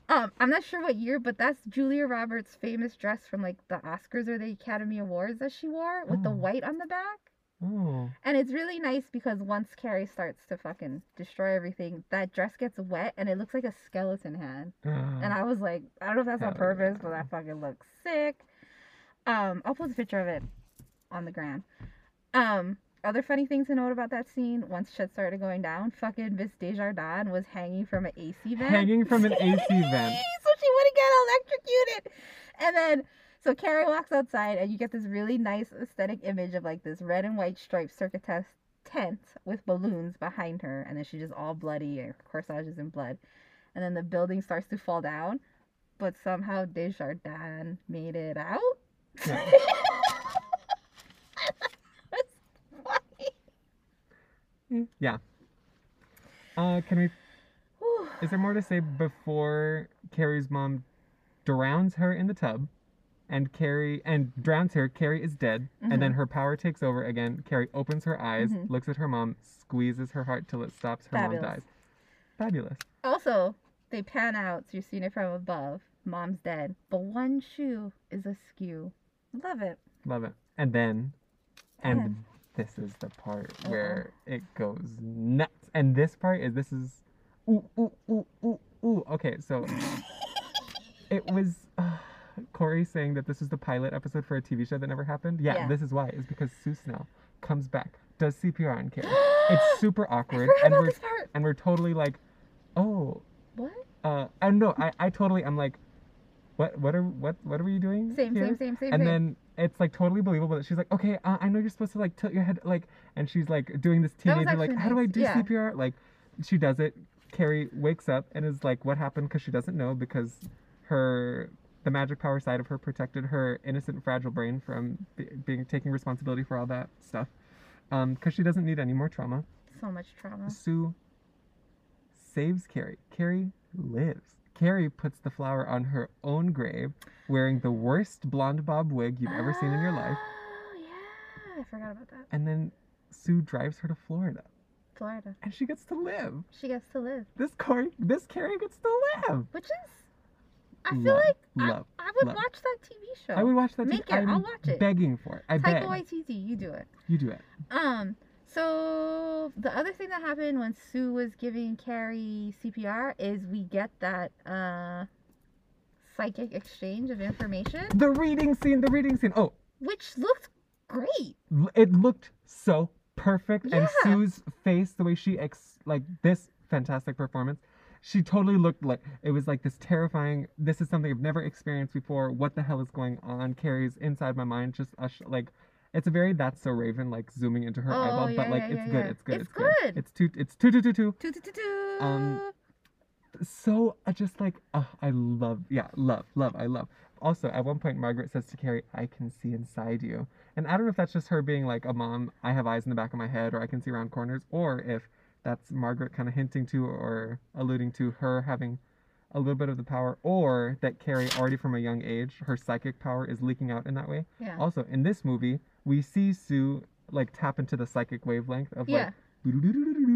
Um, I'm not sure what year, but that's Julia Roberts' famous dress from like the Oscars or the Academy Awards that she wore with the Oh. white on the back. Oh. And it's really nice because once Carrie starts to fucking destroy everything, that dress gets wet and it looks like a skeleton hand. And (gasps) I was like, I don't know if that's on purpose, but that fucking looks sick. Um, I'll post a picture of it on the gram. Um, other funny things to note about that scene, once shit started going down, fucking Miss Desjardins was hanging from an AC vent. Hanging from an AC (laughs) vent. so she wouldn't get electrocuted. And then, so Carrie walks outside, and you get this really nice aesthetic image of like this red and white striped circus test tent with balloons behind her, and then she's just all bloody, and her corsage is in blood. And then the building starts to fall down, but somehow Desjardins made it out. Yeah. (laughs) That's funny. Yeah. Uh, can we? Whew. Is there more to say before Carrie's mom drowns her in the tub, and Carrie and drowns her? Carrie is dead, and then her power takes over again. Carrie opens her eyes, Mhm. looks at her mom, squeezes her heart till it stops. Her Fabulous. mom dies. Fabulous. Also, they pan out, so you're seeing it from above. Mom's dead, but one shoe is askew. Love it. Love it. And then, and And- this is the part Uh-oh. where it goes nuts. And this part is this is, ooh ooh ooh ooh ooh. Okay, so it was. Uh, (sighs) Corey saying that this is the pilot episode for a TV show that never happened. Yeah, Yeah. this is why. Is because Sue Snell comes back, does CPR on Carrie. (gasps) it's super awkward, and we're and we're totally like, oh, What? uh, I know. I I totally. I'm like, what what are what what are you doing? Same, here? same, same, same, and same. then it's like totally believable that she's like, okay, uh, I know you're supposed to like tilt your head, like, and she's like doing this teenager, like, how do I do yeah. CPR? Like, she does it. Carrie wakes up and is like, what happened? Because she doesn't know because her the magic power side of her protected her innocent, fragile brain from be- being taking responsibility for all that stuff. Um, because she doesn't need any more trauma. so much trauma. Sue saves Carrie. Carrie lives. Carrie puts the flower on her own grave, wearing the worst blonde bob wig you've ever seen in your life. Oh yeah, I forgot about that. And then Sue drives her to Florida, Florida. and she gets to live. She gets to live, This Corey, this Carrie gets to live. which is. I feel Love, like I, love, I would love. watch that TV show. I would watch that. Make it, I'm I'll watch it. Begging for it. I beg. Taika Waititi, you do it. You do it. Um. So the other thing that happened when Sue was giving Carrie CPR is we get that uh psychic exchange of information, The reading scene. The reading scene. Oh, which looked great. it looked so perfect and sue's face the way she ex like this fantastic performance she totally looked like it was like this terrifying this is something i've never experienced before what the hell is going on carrie's inside my mind just a sh- like it's a very that's so raven like zooming into her Oh, eyeball yeah, but like yeah, it's yeah, good it's good It's good. it's, good. good. it's two it's two two two two toot, toot, toot. Um, so I just like oh, I love yeah love love I love. Also, at one point, Margaret says to Carrie, "I can see inside you," and I don't know if that's just her being like a mom. I have eyes in the back of my head, or I can see around corners, or if that's Margaret kind of hinting to or alluding to her having a little bit of the power, or that Carrie already from a young age, her psychic power is leaking out in that way. yeah. Also, in this movie, we see Sue like tap into the psychic wavelength of Yeah. like.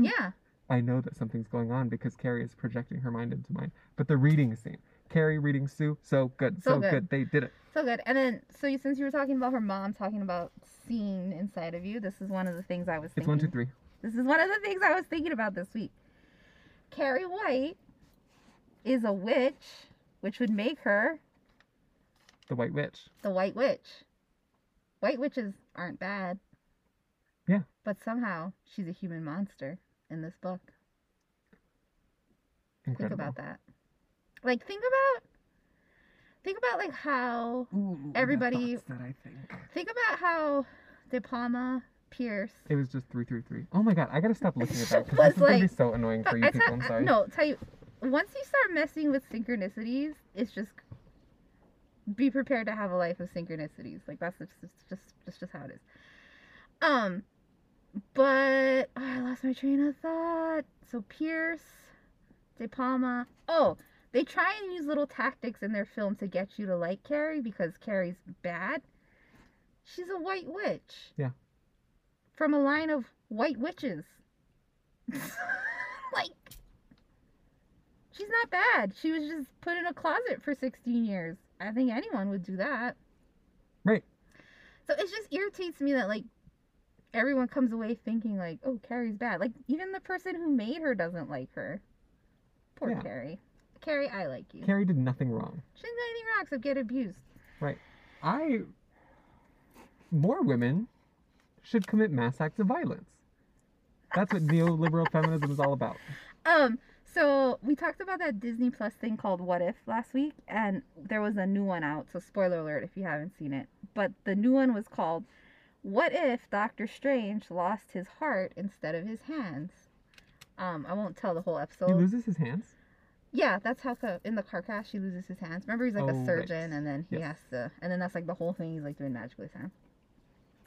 Yeah. I know that something's going on because Carrie is projecting her mind into mine. But the reading scene, Carrie reading Sue, so good, So so, good. good. They did it. So good. And then, so you, since you were talking about her mom talking about seeing inside of you, this is one of the things I was It's thinking. one, two, three. This is one of the things I was thinking about this week. Carrie White is a witch, which would make her The White Witch. the White Witch. White witches aren't bad. Yeah. But somehow she's a human monster in this book. Incredible. Think about that. Like think about think about like how Ooh, Everybody- that I think. think about how De Palma Peirce It was just three, three, three. Oh my god, I gotta stop looking at that because (laughs) this is gonna be so annoying for you I people. I'm sorry. No, tell you, once you start messing with synchronicities, it's just be prepared to have a life of synchronicities. Like that's just just just just, how it is. Um, but oh, I lost my train of thought. So Peirce, De Palma. Oh, they try and use little tactics in their film to get you to like Carrie because Carrie's bad. She's a white witch. Yeah. From a line of white witches. (laughs) like she's not bad. She was just put in a closet for 16 years. I think anyone would do that. Right. So it just irritates me that like everyone comes away thinking like, oh, Carrie's bad. Like even the person who made her doesn't like her. Poor Yeah. Carrie. Carrie, I like you. Carrie did nothing wrong. She didn't do anything wrong except get abused. Right. I. More women should commit mass acts of violence. That's what (laughs) neoliberal feminism is all about. Um, so we talked about that Disney Plus thing called What If last week, and there was a new one out. So spoiler alert if you haven't seen it. But the new one was called What If Doctor Strange Lost His Heart Instead of His Hands? Um, I won't tell the whole episode. He loses his hands. Yeah, that's how co- in the car crash he loses his hands. Remember, he's like Oh, a right. surgeon, and then he Yes. has to, and then that's like the whole thing. He's like doing magic with his hands.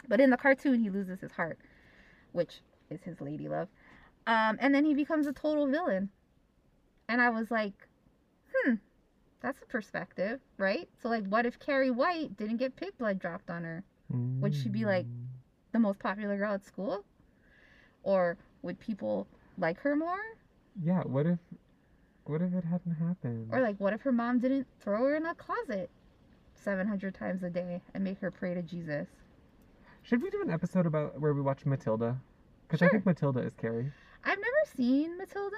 But in the cartoon, he loses his heart, which is his lady love, um, and then he becomes a total villain. And I was like, hmm, that's a perspective, right? So like, what if Carrie White didn't get pig blood dropped on her? Would she be like- Mm. The most popular girl at school, or would people like her more? Yeah. What if? What if it hadn't happened? Or like, what if her mom didn't throw her in a closet 700 times a day and make her pray to Jesus. Should we do an episode about where we watch Matilda? Because Sure. I think Matilda is Carrie. I've never seen Matilda.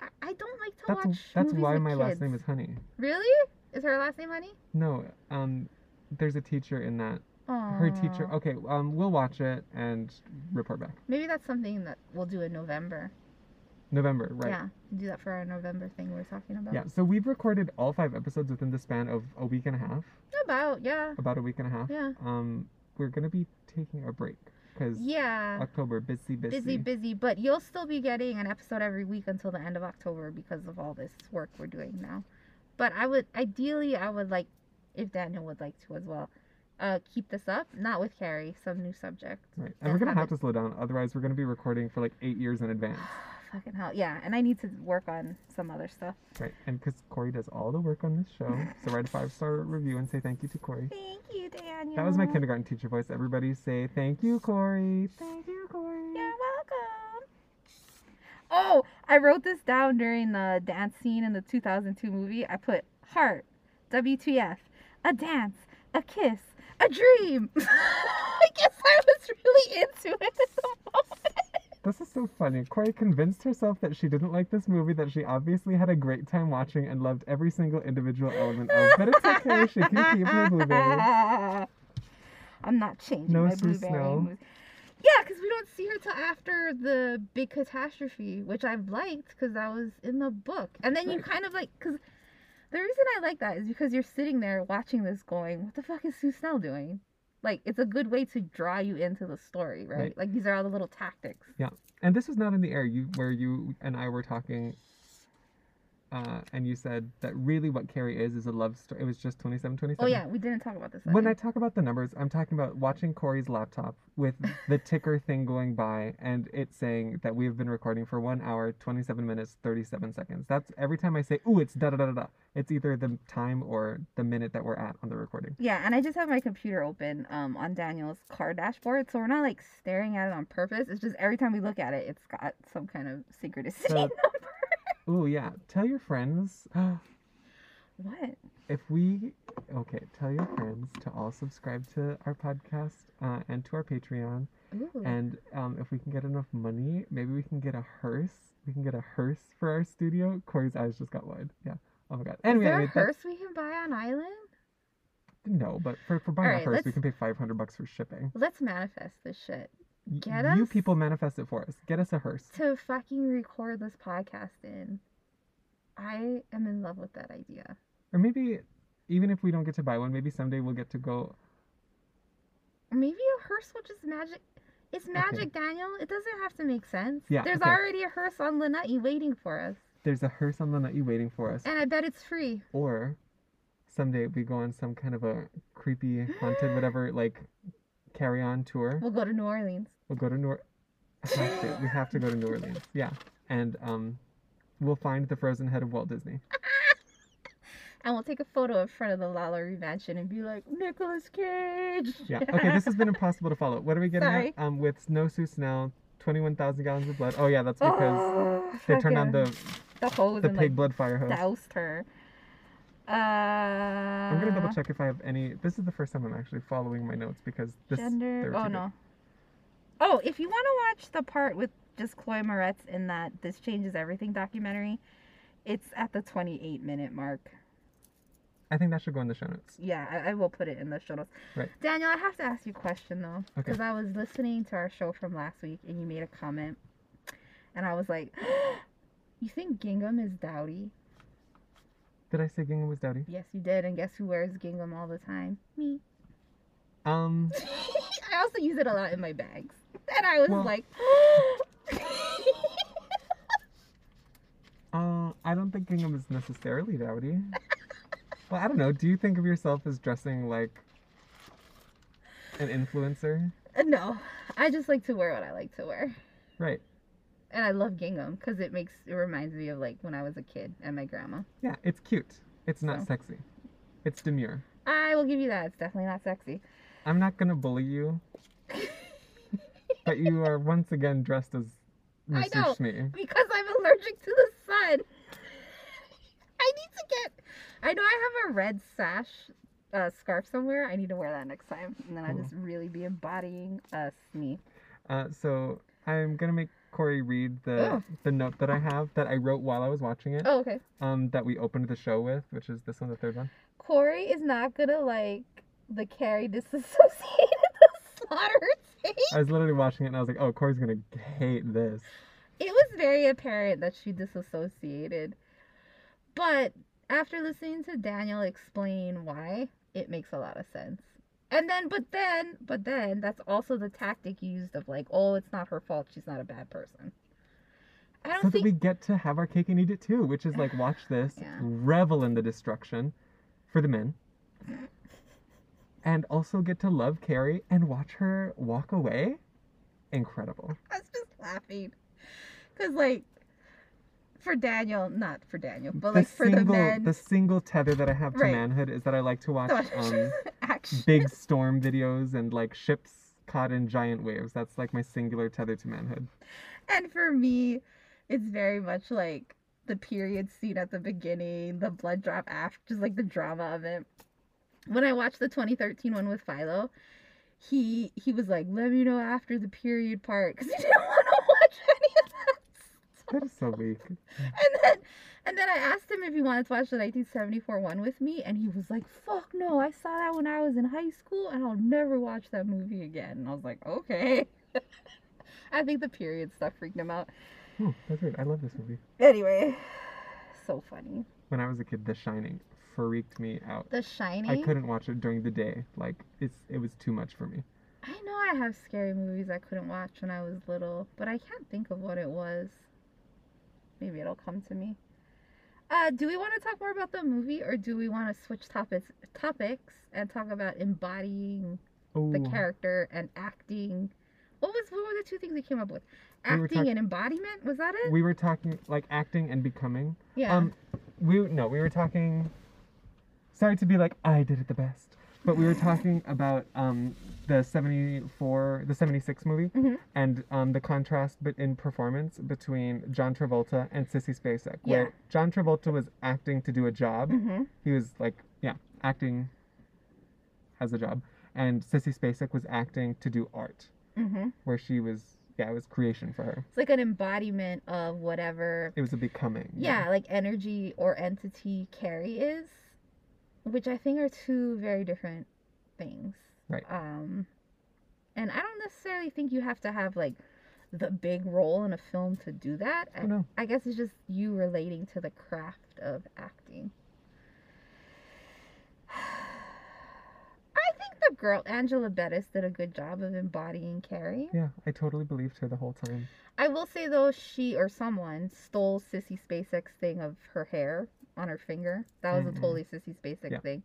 I, don't like to That's watch. that's why my kids. last name is Honey. Really? Is her last name Honey? No, um, there's a teacher in that. Her teacher. Okay, um, we'll watch it and report back. Maybe that's something that we'll do in November. November, right? Yeah, do that for our November thing we are talking about. Yeah. So we've recorded all five episodes within the span of a week and a half. About yeah, About a week and a half. yeah, Um, we're gonna be taking a break because yeah. October busy, busy. Busy, busy, but you'll still be getting an episode every week until the end of October because of all this work we're doing now. But I would ideally, I would like, if Daniel would like to as well, uh, keep this up. Not with Carrie, some new subject. Right. And we're gonna have to slow down, otherwise we're gonna be recording for like eight years in advance. (sighs) (laughs) Fucking hell, yeah. And I need to work on some other stuff. Right. And because Corey does all the work on this show, so write a five star review and say thank you to Corey. Thank you, Daniel. That was my kindergarten teacher voice. Everybody say thank you, Corey. Thank you, Corey. You're welcome. Oh, I wrote this down during the dance scene in the 2002 movie. I put heart, WTF, a dance, a kiss, a dream. (laughs) I guess I was really into it at the moment. This is so funny. Corey convinced herself that she didn't like this movie that she obviously had a great time watching and loved every single individual element of. But it's okay. She can keep her (laughs) blueberries. I'm not changing No my Sue blueberry. Snow. Yeah, because we don't see her till after the big catastrophe, which I've liked because that was in the book. And then you Right. kind of like, because the reason I like that is because you're sitting there watching this going, what the fuck is Sue Snell doing? Like, it's a good way to draw you into the story, right? Right. Like, these are all the little tactics. Yeah. And this is not in the air. You where you and I were talking. Uh, and you said that really what Carrie is is a love story. It was just 27, 27. Oh, yeah, we didn't talk about this. When I talk about the numbers, I'm talking about watching Corey's laptop with the (laughs) ticker thing going by and it saying that we have been recording for one hour, 27 minutes, 37 seconds. That's every time I say, ooh, it's da da da da da. It's either the time or the minute that we're at on the recording. Yeah, and I just have my computer open um, on Daniel's car dashboard, so we're not like staring at it on purpose. It's just every time we look at it, it's got some kind of synchronicity (laughs) So- Ooh, yeah. Tell your friends. (gasps) What? if we, okay, tell your friends to all subscribe to our podcast uh, and to our Patreon. Ooh. And um, if we can get enough money, maybe we can get a hearse. We can get a hearse for our studio. Corey's eyes just got wide. Yeah. Oh my god. Is there a anyway, hearse we can buy on Island? no, but for, for buying Alright, a hearse, we can pay 500 bucks for shipping. Let's manifest this shit Get you us- people manifest it for us. Get us a hearse. to fucking record this podcast in. I am in love with that idea. Or maybe, even if we don't get to buy one, maybe someday we'll get to go. Maybe a hearse will just magic. It's magic, Daniel. It doesn't have to make sense. Yeah, There's okay. already a hearse on Lanai waiting for us. There's a hearse on the nutty waiting for us. And I bet it's free. Or someday we go on some kind of a creepy, haunted, whatever, like carry on tour. We'll go to New Orleans. We'll go to New to. We have to go to New Orleans. Yeah. And um we'll find the frozen head of Walt Disney. And we'll take a photo in front of the Lalaurie mansion and be like, Nicolas Cage. Yeah. Okay, this has been impossible to follow. What are we getting Sorry. at? Um with Snow Sue Snell, twenty one thousand gallons of blood. Oh yeah, that's because oh, they turned on the the hose the and pig like blood fire hose. doused her. Uh, I'm gonna double check if I have any this is the first time I'm actually following my notes because this Gender. Oh no. Oh, if you want to watch the part with just Chloe Moretz in that "This Changes Everything" documentary, it's at the 28 minute mark. I think that should go in the show notes. Yeah, I, I will put it in the show notes. Right. Daniel, I have to ask you a question though, Okay. because I was listening to our show from last week and you made a comment, and I was like, (gasps) "You think gingham is dowdy?" Did I say Gingham was dowdy? Yes, you did. And guess who wears gingham all the time? Me. Um (laughs) I also use it a lot in my bags. And I was Well- like, (gasps) uh I don't think Gingham is necessarily dowdy. well, I don't know. Do you think of yourself as dressing like an influencer? no, I just like to wear what I like to wear. Right. And I love gingham because it makes it reminds me of like when I was a kid and my grandma. Yeah, it's cute. It's not So. sexy. It's demure. I will give you that. It's definitely not sexy. I'm not gonna bully you. but you are once again dressed as (laughs) I Mr. know. Schmee. Because I'm allergic to the sun. I need to get. I know I have a red sash uh, scarf somewhere, I need to wear that next time, and then I Cool. just really be embodying us me. Uh, so I'm gonna make Corey read the Oh. the note that I have that I wrote while I was watching it. Oh, okay. Um, that we opened the show with, which is this one, the third one. Corey is not gonna like the Carrie disassociated (laughs) the slaughter tape. I was literally watching it and I was like, oh, Corey's gonna hate this. It was very apparent that she disassociated. But after listening to Daniel explain why, it makes a lot of sense. And then, but then, but then, that's also the tactic used of like, oh, it's not her fault. She's not a bad person. I don't so that think. we get to have our cake and eat it too, which is like watch this, (sighs) Yeah. revel in the destruction for the men, (laughs) and also get to love Carrie and watch her walk away. Incredible. I was just laughing. Because, like, for Daniel, not for Daniel, but like for single, the men. the single tether that I have to Right. manhood is that I like to watch um, (laughs) big storm videos and like ships caught in giant waves. That's like my singular tether to manhood. And for me, it's very much like the period scene at the beginning, the blood drop after, just like the drama of it. When I watched the 2013 one with Philo, he he was like, "Let me know after the period part," because he (laughs) didn't want to watch any of that. (laughs) That is so weak. And then and then I asked him if he wanted to watch the 1974 one with me, and he was like, "Fuck no! I saw that when I was in high school, and I'll never watch that movie again." And I was like, "Okay." (laughs) I think the period stuff freaked him out. Oh, that's weird. I love this movie. Anyway, (sighs) so funny. When I was a kid, The Shining freaked me out. The Shining. I couldn't watch it during the day. Like it's it was too much for me. I know I have scary movies I couldn't watch when I was little, but I can't think of what it was. Maybe it'll come to me. Uh, do we want to talk more about the movie, or do we want to switch topics topics and talk about embodying Oh, the character and acting? What was what were the two things we came up with? We Acting talk- and embodiment. Was that it? we were talking like acting and becoming. yeah. Um, we no, we were talking. Sorry to be like I did it the best, but we were talking about um the seventy four, the seventy six movie, Mhm. and um the contrast but in performance between John Travolta and Sissy Spacek, Yeah. where John Travolta was acting to do a job. mm-hmm. He was like, yeah, acting as a job, and Sissy Spacek was acting to do art, Mm-hmm. where she was, yeah, it was creation for her. It's like an embodiment of whatever It was a becoming. yeah, like energy or entity Carrie is, which I think are two very different things. Right. Um, and I don't necessarily think you have to have like the big role in a film to do that. Oh, I, no. I guess it's just you relating to the craft of acting. (sighs) I think the girl Angela Bettis did a good job of embodying Carrie. Yeah, I totally believed her the whole time. I will say though, she or someone stole Sissy Spacek's thing of her hair on her finger. That was Mhm. a totally Sissy Spacek Yeah. thing.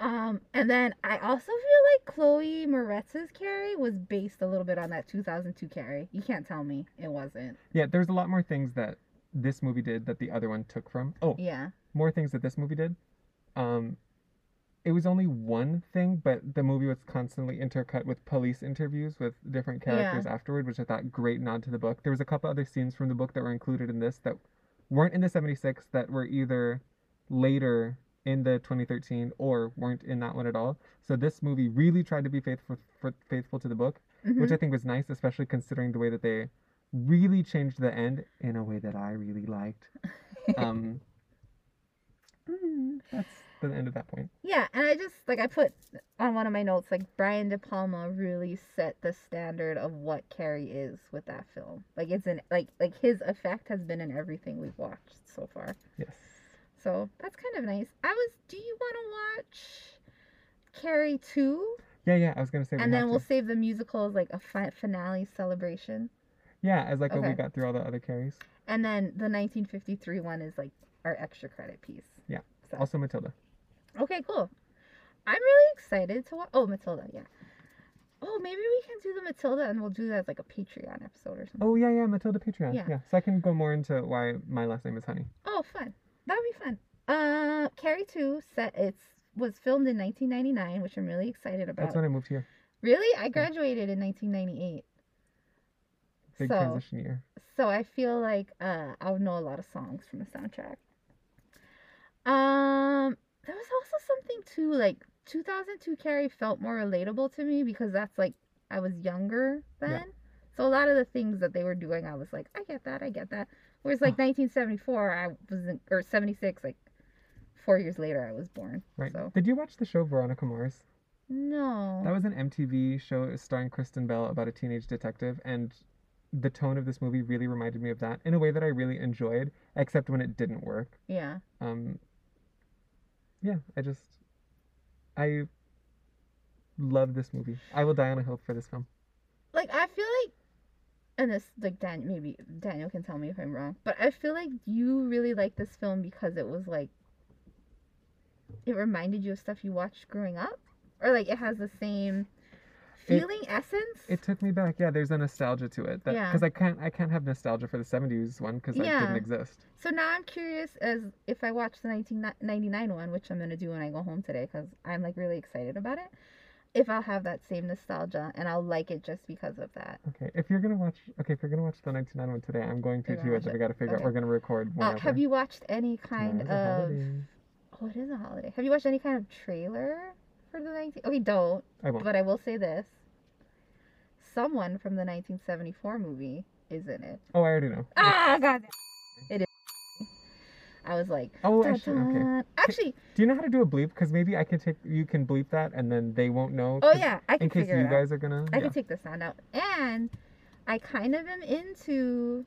Um, and then I also feel like Chloe Moretz's Carrie was based a little bit on that 2002 Carrie. You can't tell me it wasn't. Yeah, there's a lot more things that this movie did that the other one took from. Oh, Yeah. more things that this movie did. Um, it was only one thing, but the movie was constantly intercut with police interviews with different characters afterward, which I thought great nod to the book. There was a couple other scenes from the book that were included in this that weren't in the 76 that were either later in the 2013 or weren't in that one at all. So this movie really tried to be faithful for, faithful to the book, which Mhm. I think was nice, especially considering the way that they really changed the end in a way that I really liked. (laughs) Um, mm, that's the end of that point. Yeah, and I just like I put on one of my notes like Brian De Palma really set the standard of what Carrie is with that film. Like it's in like like his effect has been in everything we've watched so far. Yes. So that's kind of nice. I was. Do you want to watch Carrie two, Yeah, yeah. I was gonna say. and then we'll to. save the musical as like a fi- finale celebration, Yeah, as like when we got through all the other carries. and then the 1953 one is like our extra credit piece. Yeah. So. Also Matilda. Okay, cool. I'm really excited to watch. Oh, Matilda, yeah. Oh, maybe we can do the Matilda and we'll do that as like a Patreon episode or something. Oh yeah, yeah. Matilda Patreon. Yeah. Yeah. So I can go more into why my last name is Honey. Oh, fun. That would be fun. Uh, Carrie 2 set it's was filmed in 1999, which I'm really excited about. That's when I moved here. Really? I graduated in 1998. Big so, transition year. so I feel like uh, I'll know a lot of songs from the soundtrack. Um, there was also something too like 2002 Carrie felt more relatable to me because that's like I was younger then. Yeah. So a lot of the things that they were doing, I was like, I get that, I get that. Whereas like 1974, I wasn't, or 76, like four years later, I was born. Right. So Did you watch the show Veronica Mars? no. That was an MTV show starring Kristen Bell about a teenage detective, and the tone of this movie really reminded me of that in a way that I really enjoyed, except when it didn't work. yeah. Um, yeah, I just, I love this movie. I will die on a hill for this film. Like I feel like, and this like Dan maybe Daniel can tell me if I'm wrong, but I feel like you really like this film because it was like, it reminded you of stuff you watched growing up, or like it has the same It- feeling essence. It took me back. Yeah, there's a nostalgia to it. That Yeah. because I can't I can't have nostalgia for the '70s one because that Yeah. didn't exist. So now I'm curious as if I watch the 1999 one, which I'm gonna do when I go home today because I'm like really excited about it. If I'll have that same nostalgia and I'll like it just because of that. Okay, if you're gonna watch, okay, if you're gonna watch the 1999 one today, I'm going to too. gonna we gotta figure out we're gonna record Uh, have you watched any kind Tomorrow's of? Oh, it is a holiday. Have you watched any kind of trailer for the 19? Okay, don't. I won't. But I will say this: someone from the 1974 movie is in it. Oh, I already know. Ah, god. It is. I was like, Oh, actually, okay. actually, Do you know how to do a bleep? Because maybe I can take you can bleep that, and then they won't know. Oh yeah, I can In case figure you it out. guys are gonna. I yeah. can take the sound out. And I kind of am into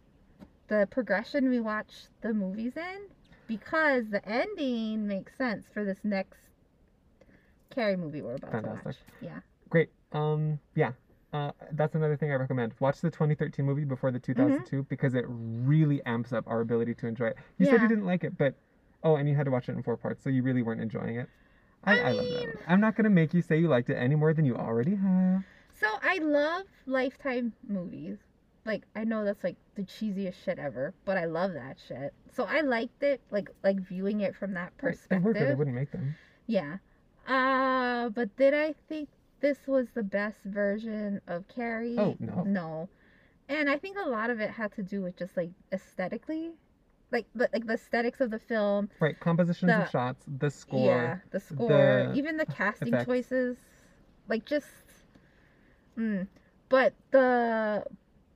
the progression we watch the movies in because the ending makes sense for this next Carrie movie we're about to watch. Yeah. Great. Um. Yeah. Uh, that's another thing I recommend. Watch the 2013 movie before the 2002 because it really amps up our ability to enjoy it. You said Mm-hmm. You didn't like it, but oh, and you had to watch it in four parts, so you really weren't enjoying it. I, I I, love that. one. I'm not gonna make you say you liked it any more than you already have. So I love Lifetime movies. Like I know that's like the cheesiest shit ever, but I love that shit. So I liked it, like like viewing it from that Right, They were good. They wouldn't make them. Yeah. Uh, but did I think this was the best version of Carrie? Oh, no. No. And I think a lot of it had to do with just like aesthetically. Like the like the aesthetics of the film. Right. Compositions The- of shots, the score. Yeah, the score, the even the casting effects. choices. Like just mm. but the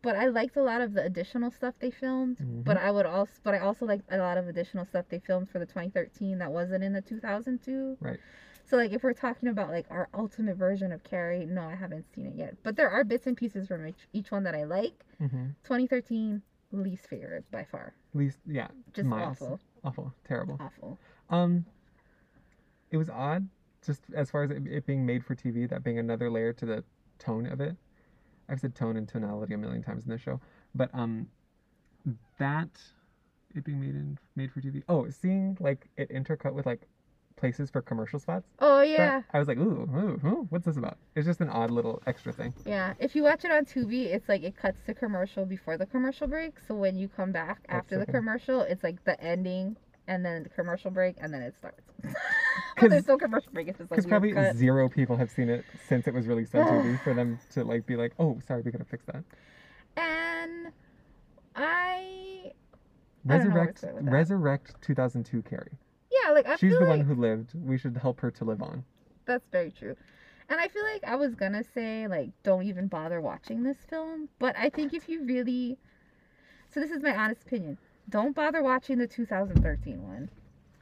but I liked a lot of the additional stuff they filmed. But Mm-hmm. I would also but I also liked a lot of additional stuff they filmed for the 2013 that wasn't in the 2002. Right. So like if we're talking about like our ultimate version of Carrie, no, I haven't seen it yet. But there are bits and pieces from each, each one that I like. Mm-hmm. 2013 least favorite by far. Least, yeah. Just miles. awful. Awful. Terrible. Awful. Um, it was odd, just as far as it, it being made for TV, that being another layer to the tone of it. I've said tone and tonality a million times in this show, but um, that it being made in made for TV. Oh, seeing like it intercut with like places for commercial spots. Oh yeah. I was like, ooh, ooh, ooh, what's this about? It's just an odd little extra thing. Yeah. If you watch it on Tubi, it's like it cuts to commercial before the commercial break. So when you come back That's after the commercial, it's like the ending and then the commercial break and then it starts. (laughs) 'Cause- but there's no commercial break. It's just like Because probably cut. zero people have seen it since it was released on TV (sighs) for them to like be like, oh, sorry, we gotta fix that. And I I don't know where to Resurrect, that. resurrect 2002 Carrie. Yeah, like I She's the like one who lived. We should help her to live on. that's very true. And I feel like I was gonna say like don't even bother watching this film, but I think if you really so this is my honest opinion. Don't bother watching the 2013 one.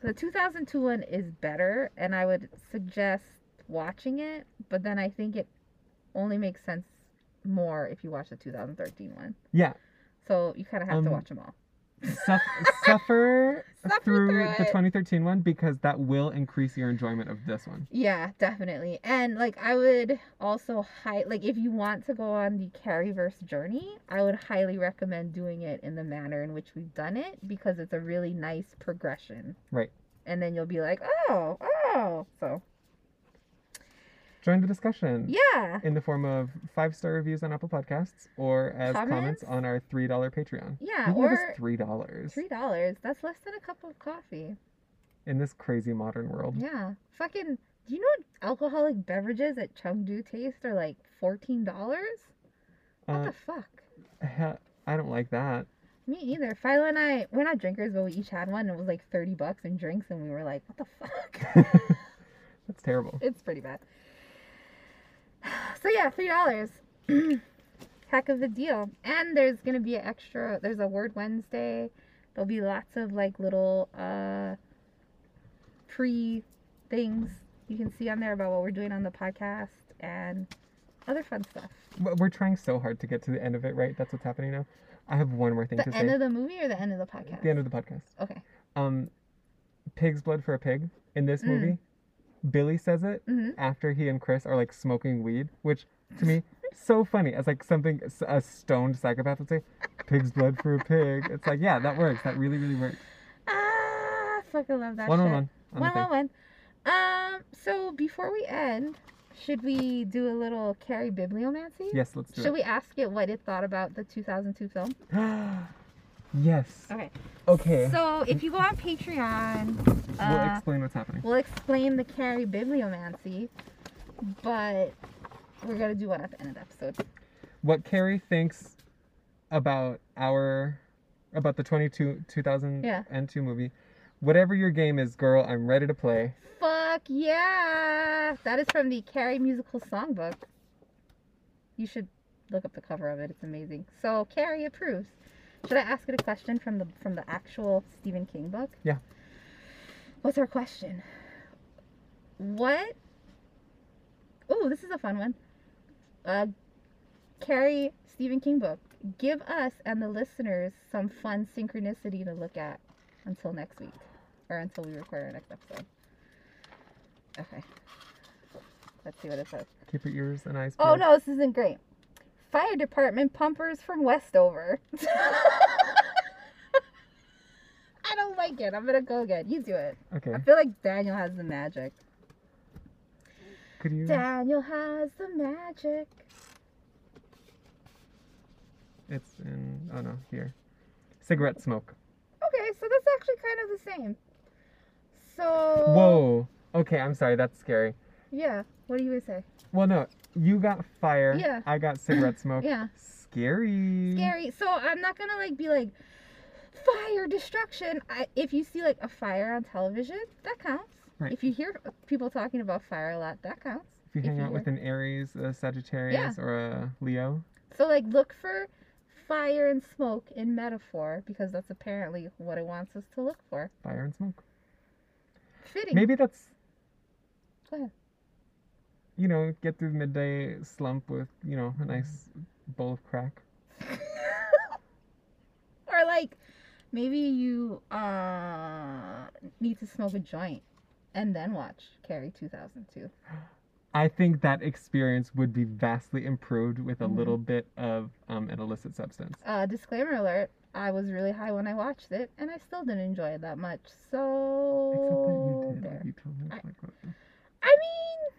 The 2002 one is better and I would suggest watching it, but then I think it only makes sense more if you watch the 2013 one. Yeah, So you kind of have Um, to watch them all. Suff- suffer, (laughs) Suffer through, through the 2013 one because that will increase your enjoyment of this one. Yeah, definitely. And like I would also high like if you want to go on the Carrieverse journey, I would highly recommend doing it in the manner in which we've done it because it's a really nice progression. Right. And then you'll be like, "Oh, oh." So, Join the discussion yeah. in the form of five star reviews on Apple Podcasts or as comments, Comments? on our $3 Patreon. Yeah, you or us $3 $3. That's less than a cup of coffee. in this crazy modern world. Yeah. Fucking do you know what alcoholic beverages at Chengdu Taste are like $14? What Uh, the fuck? I don't like that. Me either. Philo and I, we're not drinkers, but we each had one. And it was like 30 bucks in drinks, and we were like, what the fuck? (laughs) (laughs) That's terrible. it's pretty bad. So yeah, $3. (clears throat) Heck of a deal. And there's going to be an extra, there's a Word Wednesday. There'll be lots of like little uh pre things you can see on there about what we're doing on the podcast and other fun stuff. We're trying so hard to get to the end of it, right? That's what's happening now. I have one more thing The to say. The end of the movie or the end of the podcast? the end of the podcast. Okay. Um, pig's blood for a pig. In this Mm. movie, Billy says it hmm after he and Chris are like smoking weed, which to me (laughs) so funny as like something a stoned psychopath would say. Pig's blood for a pig. It's like yeah, that works. That really really works. Ah, fucking love that One shit. on one. on One thing. one. Um. So before we end, should we do a little Carrie bibliomancy? Yes, let's do it. Should we ask it what it thought about the 2002 film? (gasps) (gasps) (gasps) yes. Okay. Okay. So if you go on Patreon, we'll uh, explain what's happening. we'll explain the Carrie bibliomancy, but we're gonna do one at the end of the episode. What Carrie thinks about our about the 22 2002 movie. Whatever your game is, girl, I'm ready to play. Fuck yeah! That is from the Carrie musical songbook. You should look up the cover of it. It's amazing. So Carrie approves. Should I ask it a question from the from the actual Stephen King book? Yeah. What's our question? What? Oh, this is a fun one. Uh, Carrie Stephen King book. Give us and the listeners some fun synchronicity to look at until next week, or until we record our next episode. Okay. Let's see what it says. Keep your ears and eyes Oh no, this isn't great. Fire department pumpers from Westover. (laughs) I don't like it. I'm gonna go again. You do it. Okay. I feel like Daniel has the magic. Could you? Daniel has the magic. It's in. Oh no, here. Cigarette smoke. Okay, so that's actually kind of the same. So Whoa. Okay, I'm sorry. That's scary. Yeah. What do you would say? Well, no, you got fire. Yeah. I got cigarette smoke. Yeah. Scary. Scary. So I'm not gonna like be like fire destruction. I, if you see like a fire on television, that counts. Right. If you hear people talking about fire a lot, that counts. If you if hang you out with an Aries, a Sagittarius, yeah. or a Leo. So like look for fire and smoke in metaphor because that's apparently what it wants us to look for. Fire and smoke. Fitting. Maybe that's. Go ahead. You know, get through the midday slump with, you know, a nice bowl of crack. (laughs) or like maybe you uh need to smoke a joint and then watch Carrie 2002. I think that experience would be vastly improved with a Mhm. little bit of um, an illicit substance. Uh, disclaimer alert: I was really high when I watched it, and I still didn't enjoy it that much. So Except that you did. You. I- like, I mean,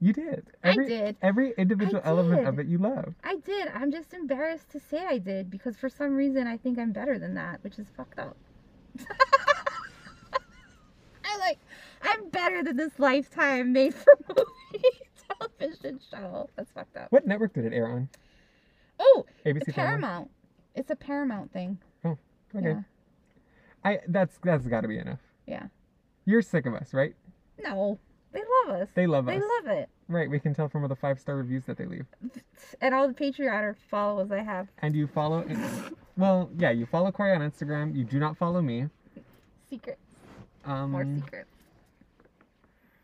You did. I Every, did. Every individual element of it you love. I did. I'm just embarrassed to say I did because for some reason I think I'm better than that, which is fucked up. (laughs) I like, I'm better than this lifetime made for (laughs) movie television show. That's fucked up. What network did it air on? Oh, ABC? Paramount. It's a Paramount thing. Oh, Okay. Yeah. I that's that's got to be enough. Yeah. You're sick of us, right? No, they love us. They love They us. They love it. Right, we can tell from all the five star reviews that they leave. And all the Patreon followers I have. And you follow, (laughs) well, yeah, you follow Corey on Instagram. You do not follow me. Secrets. Um, More secrets.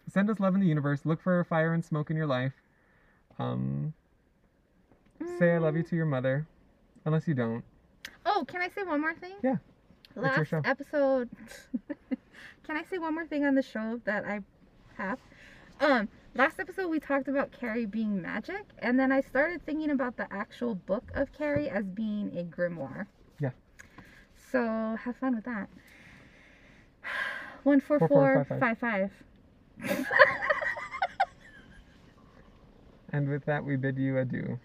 Send us love in the universe. Look for fire and smoke in your life. Um, say I love you to your mother, unless you don't. Oh, can I say one more thing? Yeah. Last episode. (laughs) can I say one more thing on the show that I have? Um, last episode we talked about Carrie being magic, and then I started thinking about the actual book of Carrie as being a grimoire. Yeah. So have fun with that. One four Four, four four, five five. And with that, we bid you adieu.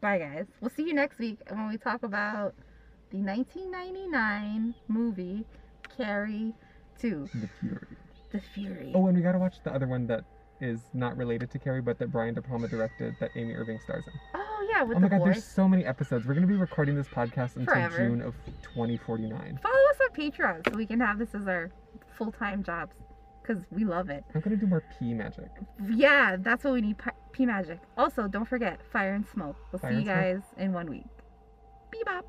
Bye, guys. We'll see you next week when we talk about the 1999 movie Carrie 2 The Fury. The Fury. Oh, and we gotta watch the other one that is not related to Carrie, but that Brian De Palma directed, that Amy Irving stars in. Oh, yeah, with oh my god, there's so many episodes. We're gonna be recording this podcast until Forever. June of 2049. Follow us on Patreon so we can have this as our full time jobs because we love it. I'm gonna do more pee magic. Yeah, that's what we need. P, P magic. Also, don't forget fire and smoke. We'll Fire see you and smoke. guys in one week. Bebop.